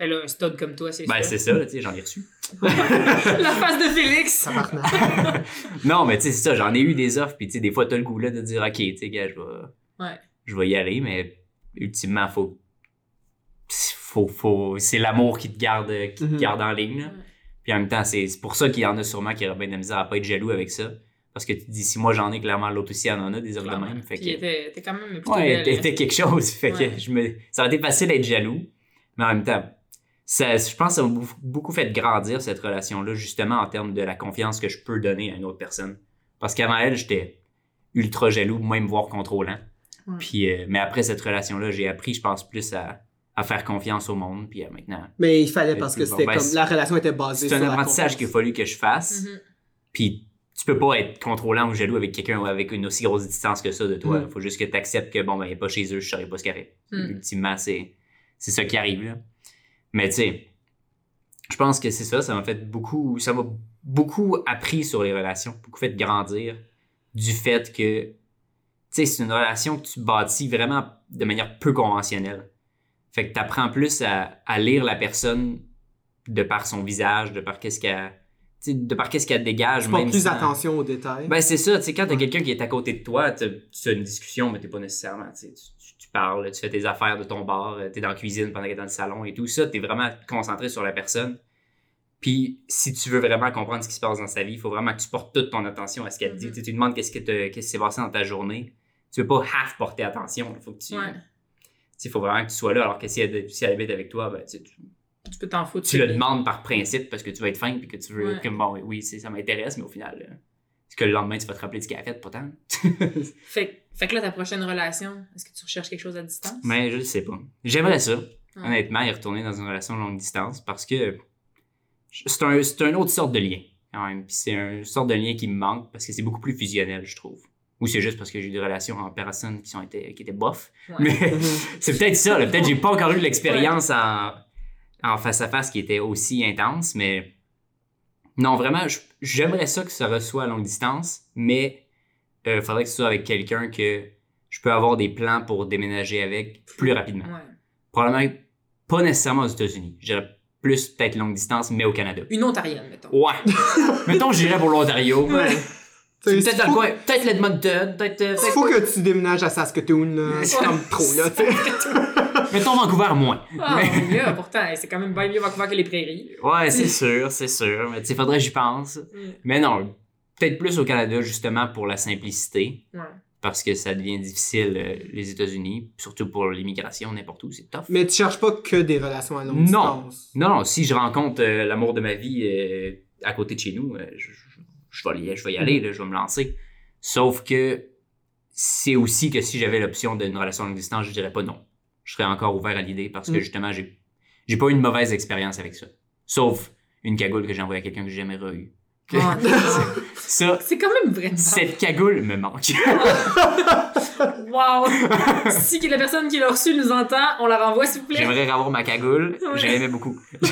Elle a un stud comme toi, c'est Ben, sûr. c'est ça, tu sais, j'en ai reçu. La face de Félix! Tabarnak. non, mais tu sais, c'est ça, j'en ai eu des offres, puis tu sais, des fois, t'as le goût, là, de dire, OK, tu sais, gars, je vais, Ouais. je vais y aller, mais ultimement, faut, faut, faut, c'est l'amour qui te garde, qui te Mhm. garde en ligne, là. Ouais. Puis en même temps, c'est c'est pour ça qu'il y en a sûrement qui auraient bien de la misère à pas être jaloux avec ça. Parce que tu te dis, si moi j'en ai, clairement, l'autre aussi en en a des offres de même. Fait Puis que, elle était, était quand même plutôt ouais, belle. t'étais quelque chose. Fait Ouais. que je me, ça aurait été facile d'être jaloux. Mais en même temps, ça, je pense que ça m'a beaucoup fait grandir cette relation-là, justement en termes de la confiance que je peux donner à une autre personne. Parce qu'avant elle, j'étais ultra jaloux, même voire contrôlant. Ouais. Puis, euh, mais après cette relation-là, j'ai appris, je pense, plus à, à faire confiance au monde. Puis euh, maintenant, Mais il fallait parce que bon. c'était Ben, comme c'est- la relation était basée c'est sur un la apprentissage qu'il a fallu que je fasse. Mhm. Puis tu peux pas être contrôlant ou jaloux avec quelqu'un avec une aussi grosse distance que ça de toi. Mm. Faut juste que tu acceptes que bon ben il est pas chez eux, je saurais pas ce qu'il arrive. Mm. Ultimement, c'est c'est ça qui arrive là. Mais tu sais, je pense que c'est ça, ça m'a fait beaucoup ça m'a beaucoup appris sur les relations, beaucoup fait grandir du fait que tu sais, c'est une relation que tu bâtis vraiment de manière peu conventionnelle. Fait que tu apprends plus à, à lire la personne de par son visage, de par qu'est-ce qu'elle de par qu'est-ce qu'elle dégage Tu portes plus sans- attention aux détails. ben, c'est ça, tu sais, quand t'as Ouais. quelqu'un qui est à côté de toi, t'as- tu as une discussion, mais t'es pas nécessairement, tu, parles, tu fais tes affaires de ton bar, euh, t'es dans la cuisine pendant qu'elle est dans le salon et tout ça, t'es vraiment concentré sur la personne. Puis, si tu veux vraiment comprendre ce qui se passe dans sa vie, il faut vraiment que tu portes toute ton attention à ce qu'elle dit. Mhm. Tu sais, tu demandes qu'est-ce que te- qu'est-ce qui s'est passé dans ta journée. Tu veux pas half porter attention, il faut que tu... Ouais. Sais, faut vraiment que tu sois là, alors que si elle, si elle habite avec toi, ben, tu, peux t'en foutre. tu le demandes par principe parce que tu veux être fin puis que tu veux Ouais. que bon oui ça m'intéresse mais au final euh, est-ce que le lendemain tu vas te rappeler de ce qu'elle a fait pourtant? Fait, fait que là, ta prochaine relation, est-ce que tu recherches quelque chose à distance? mais je le sais pas j'aimerais ça Ouais. honnêtement y retourner dans une relation longue distance parce que c'est un une autre sorte de lien quand même Puis c'est une sorte de lien qui me manque parce que c'est beaucoup plus fusionnel je trouve ou c'est juste parce que j'ai eu des relations en personne qui sont été, qui étaient bof Ouais. mais Mhm. c'est peut-être ça là. peut-être j'ai pas encore eu l'expérience en en face à face qui était aussi intense mais non vraiment j'aimerais ça que ça reçoit à longue distance mais il faudrait que ce soit avec quelqu'un que je peux avoir des plans pour déménager avec plus rapidement Ouais. probablement pas nécessairement aux États-Unis je dirais plus peut-être longue distance mais au Canada Une Ontarienne, mettons. ouais mettons j'irais pour l'Ontario peut-être dans le faut- coin peut-être l'Edmonton peut-être euh, Il peut-être- faut que tu déménages à Saskatoon, là. C'est comme trop, là, tu sais. mettons Vancouver moins Ah, mieux, pourtant, c'est quand même bien mieux Vancouver que les prairies. Ouais, c'est sûr, c'est sûr. Mais tu sais, faudrait que j'y pense. Mais non, peut-être plus au Canada, justement, pour la simplicité. Ouais. Parce que ça devient difficile, euh, les États-Unis. Surtout pour l'immigration, n'importe où, c'est tough. Mais tu cherches pas que des relations à longue Non. distance. Non, non, si je rencontre euh, l'amour de ma vie euh, à côté de chez nous, euh, je, je- vais, y- je vais y aller, là, je vais me lancer. Sauf que c'est aussi que si j'avais l'option d'une relation à longue distance, je dirais pas non. Je serais encore ouvert à l'idée parce que Mm. justement, j'ai j'ai pas eu une mauvaise expérience avec ça. Sauf une cagoule que j'ai envoyée à quelqu'un que j'ai jamais eu. Ah, Ça, c'est quand même vraiment. cette cagoule me manque. Wow! si la personne qui l'a reçu nous entend, on la renvoie, s'il vous plaît. J'aimerais avoir ma cagoule. Ouais. Je l'aimais beaucoup.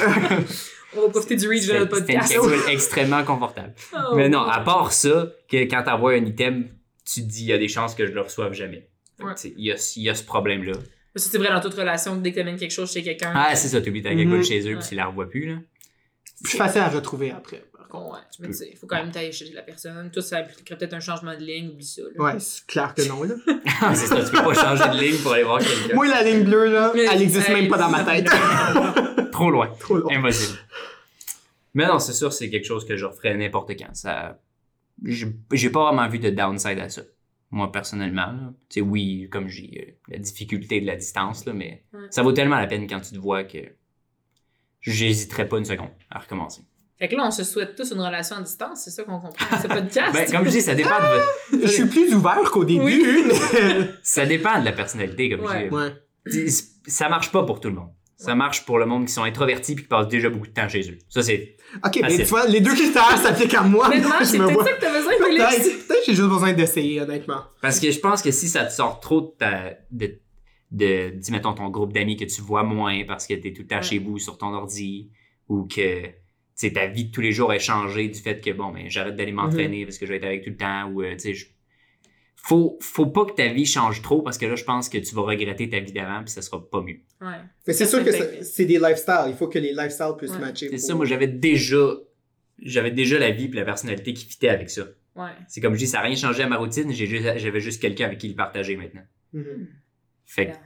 On va profiter du reach de notre C'était une podcast. cagoule extrêmement confortable. Oh. Mais non, à part ça, que quand t'envoies un item, tu te dis, il y a des chances que je le reçoive jamais. Ouais. Il y, a, il y a ce problème-là. Ça, c'est vrai dans toute relation, dès que t'amènes quelque chose chez quelqu'un. Ah, c'est ça, tu oublies ta cagoule Mhm. chez eux, puis tu la revois plus, là. Plus facile à retrouver après. par contre. Ouais, mais tu sais, faut quand même tailler chez la personne. Tout ça impliquerait peut-être un changement de ligne, oublie ça. là. Ouais, c'est clair que non, là. Ah, c'est ça, tu peux pas changer de ligne pour aller voir quelqu'un. Moi, la ligne bleue, là, Mais- elle existe même pas dans ma tête. Trop loin. Trop long. Impossible. Mais non, c'est sûr, c'est quelque chose que je referais n'importe quand. Ça... J'ai pas vraiment vu de downside à ça. Moi, personnellement. sais, oui, comme j'ai euh, la difficulté de la distance, là, mais Ouais. ça vaut tellement la peine quand tu te vois que j'hésiterais pas une seconde à recommencer. Fait que là, on se souhaite tous une relation à distance, c'est ça qu'on comprend. C'est pas de podcast. Ben, comme je dis, ça dépend de, Je suis plus ouvert qu'au début, Oui. ça dépend de la personnalité, comme Ouais. je dis. ouais. Dis- Ça marche pas pour tout le monde. Ça marche pour le monde qui sont introvertis puis qui passent déjà beaucoup de temps chez eux. Ça, c'est. Ok, mais tu vois, les deux critères s'appliquent à moi. Maintenant, je c'est peut-être ça que t'as besoin, Félix. Peut-être, j'ai juste besoin d'essayer, honnêtement. Parce que je pense que si ça te sort trop de ta. de, de dis, mettons, ton groupe d'amis que tu vois moins parce que t'es tout le temps Ouais. chez vous sur ton ordi ou que. Tu sais, ta vie de tous les jours est changée du fait que, bon, ben, j'arrête d'aller m'entraîner parce que je vais être avec tout le temps ou, euh, tu sais, je- faut, faut pas que ta vie change trop parce que là, je pense que tu vas regretter ta vie d'avant puis ça sera pas mieux. Ouais. Mais c'est sûr que c'est des lifestyles. Il faut que les lifestyles puissent Ouais. matcher. C'est pour- ça, moi, j'avais déjà. J'avais déjà la vie puis la personnalité qui fitait avec ça. Ouais. C'est comme je dis, ça n'a rien changé à ma routine, j'ai juste- j'avais juste quelqu'un avec qui le partager maintenant. Mhm. Fait que, tu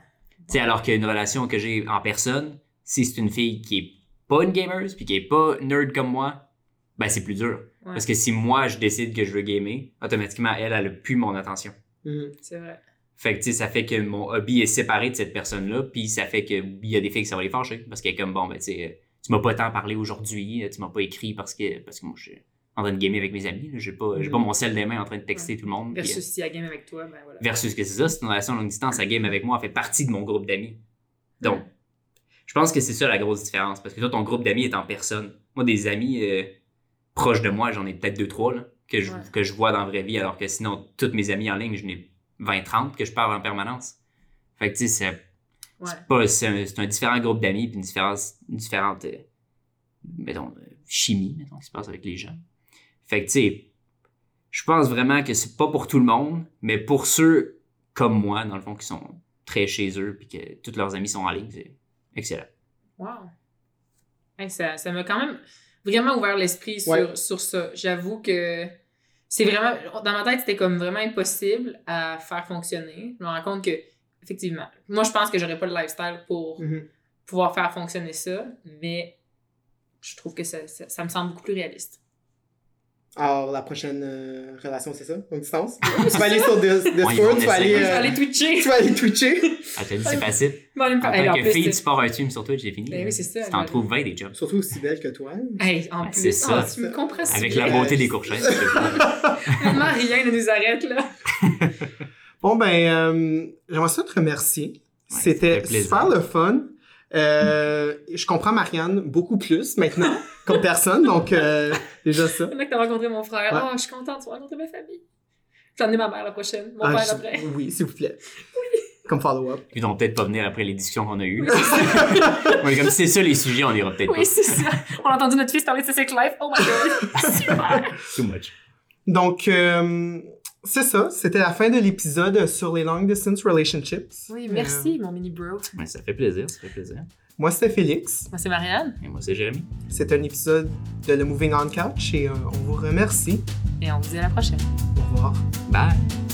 sais, alors qu'une relation que j'ai en personne, si c'est une fille qui est pas une gamer, puis qui est pas nerd comme moi, ben c'est plus dur. Ouais. Parce que si moi je décide que je veux gamer, automatiquement elle, elle a plus mon attention. Mhm. C'est vrai. Fait que tu sais, ça fait que mon hobby est séparé de cette personne-là, puis ça fait que il y a des filles que ça va les fâcher. Parce qu'elle est comme bon, ben tu sais, euh, tu m'as pas tant parlé aujourd'hui, euh, tu m'as pas écrit parce que parce que moi je suis en train de gamer avec mes amis, j'ai pas, j'ai pas mon sel des mains en train de texter tout le monde. euh, Versus si elle game avec toi, ben voilà. versus que c'est ça, c'est une relation longue distance, la game avec moi elle fait partie de mon groupe d'amis. Donc, Mm. je pense que c'est ça la grosse différence, parce que toi, ton groupe d'amis est en personne. Moi, des amis euh, proches de moi, j'en ai peut-être deux, trois, là, que, je, Ouais. que je vois dans la vraie vie, alors que sinon, toutes mes amis en ligne, je n'ai 20, 30 que je parle en permanence. Fait que, tu sais, c'est Ouais. c'est pas- c'est un, différent groupe d'amis, puis une, différence, une différente, euh, mettons, euh, chimie, mettons, qui se passe avec les gens. Fait que, tu sais, je pense vraiment que c'est pas pour tout le monde, mais pour ceux comme moi, dans le fond, qui sont très chez eux, puis que tous leurs amis sont en ligne, c'est excellent. Wow. Hey, ça ça m'a quand même vraiment ouvert l'esprit sur, Ouais. sur ça. J'avoue que c'est vraiment. Dans ma tête, c'était comme vraiment impossible à faire fonctionner. Je me rends compte que, effectivement, moi, je pense que j'aurais pas le lifestyle pour Mhm. pouvoir faire fonctionner ça, mais je trouve que ça, ça, ça me semble beaucoup plus réaliste. Alors, la prochaine euh, relation, c'est ça? Longue distance? tu vas aller sur Dis- Discord, tu vas aller, euh, aller twitcher. tu vas aller Twitcher. Ah, t'as dit, c'est facile. Aller me En tant en que fille, tu pars un stream sur Twitch, c'est fini. Ben oui, c'est ça, Tu t'en trouves 20 des jobs. Surtout aussi belle que toi. Hey, en plus, c'est ça. oh, tu me comprends Avec la beauté des courgettes. Vraiment, rien ne nous arrête, là. Bon, ben, euh, j'aimerais ça te remercier. Ouais, C'était super le fun. Euh, je comprends Marianne beaucoup plus maintenant comme personne, donc euh, déjà ça. C'est là que t'as rencontré mon frère. Ouais. Oh, je suis contente, tu vas rencontrer ma famille. J'en ai ma mère la prochaine, mon Ah, père je- après. Oui, s'il vous plaît. Comme follow-up. Ils vont peut-être pas venir après les discussions qu'on a eues. Comme c'est ça les sujets, on ira peut-être Oui, c'est ça. On a entendu notre fils parler de Sex Life. Oh my god. Super. Too much. Donc, euh, c'est ça. C'était la fin de l'épisode sur les long distance relationships. Oui, merci, mon mini bro. Ouais, ça fait plaisir, ça fait plaisir. Moi, c'était Félix. Moi, c'est Marianne. Et moi, c'est Jérémy. C'est un épisode de le Moving On Couch et euh, on vous remercie. Et on vous dit à la prochaine. Au revoir. Bye.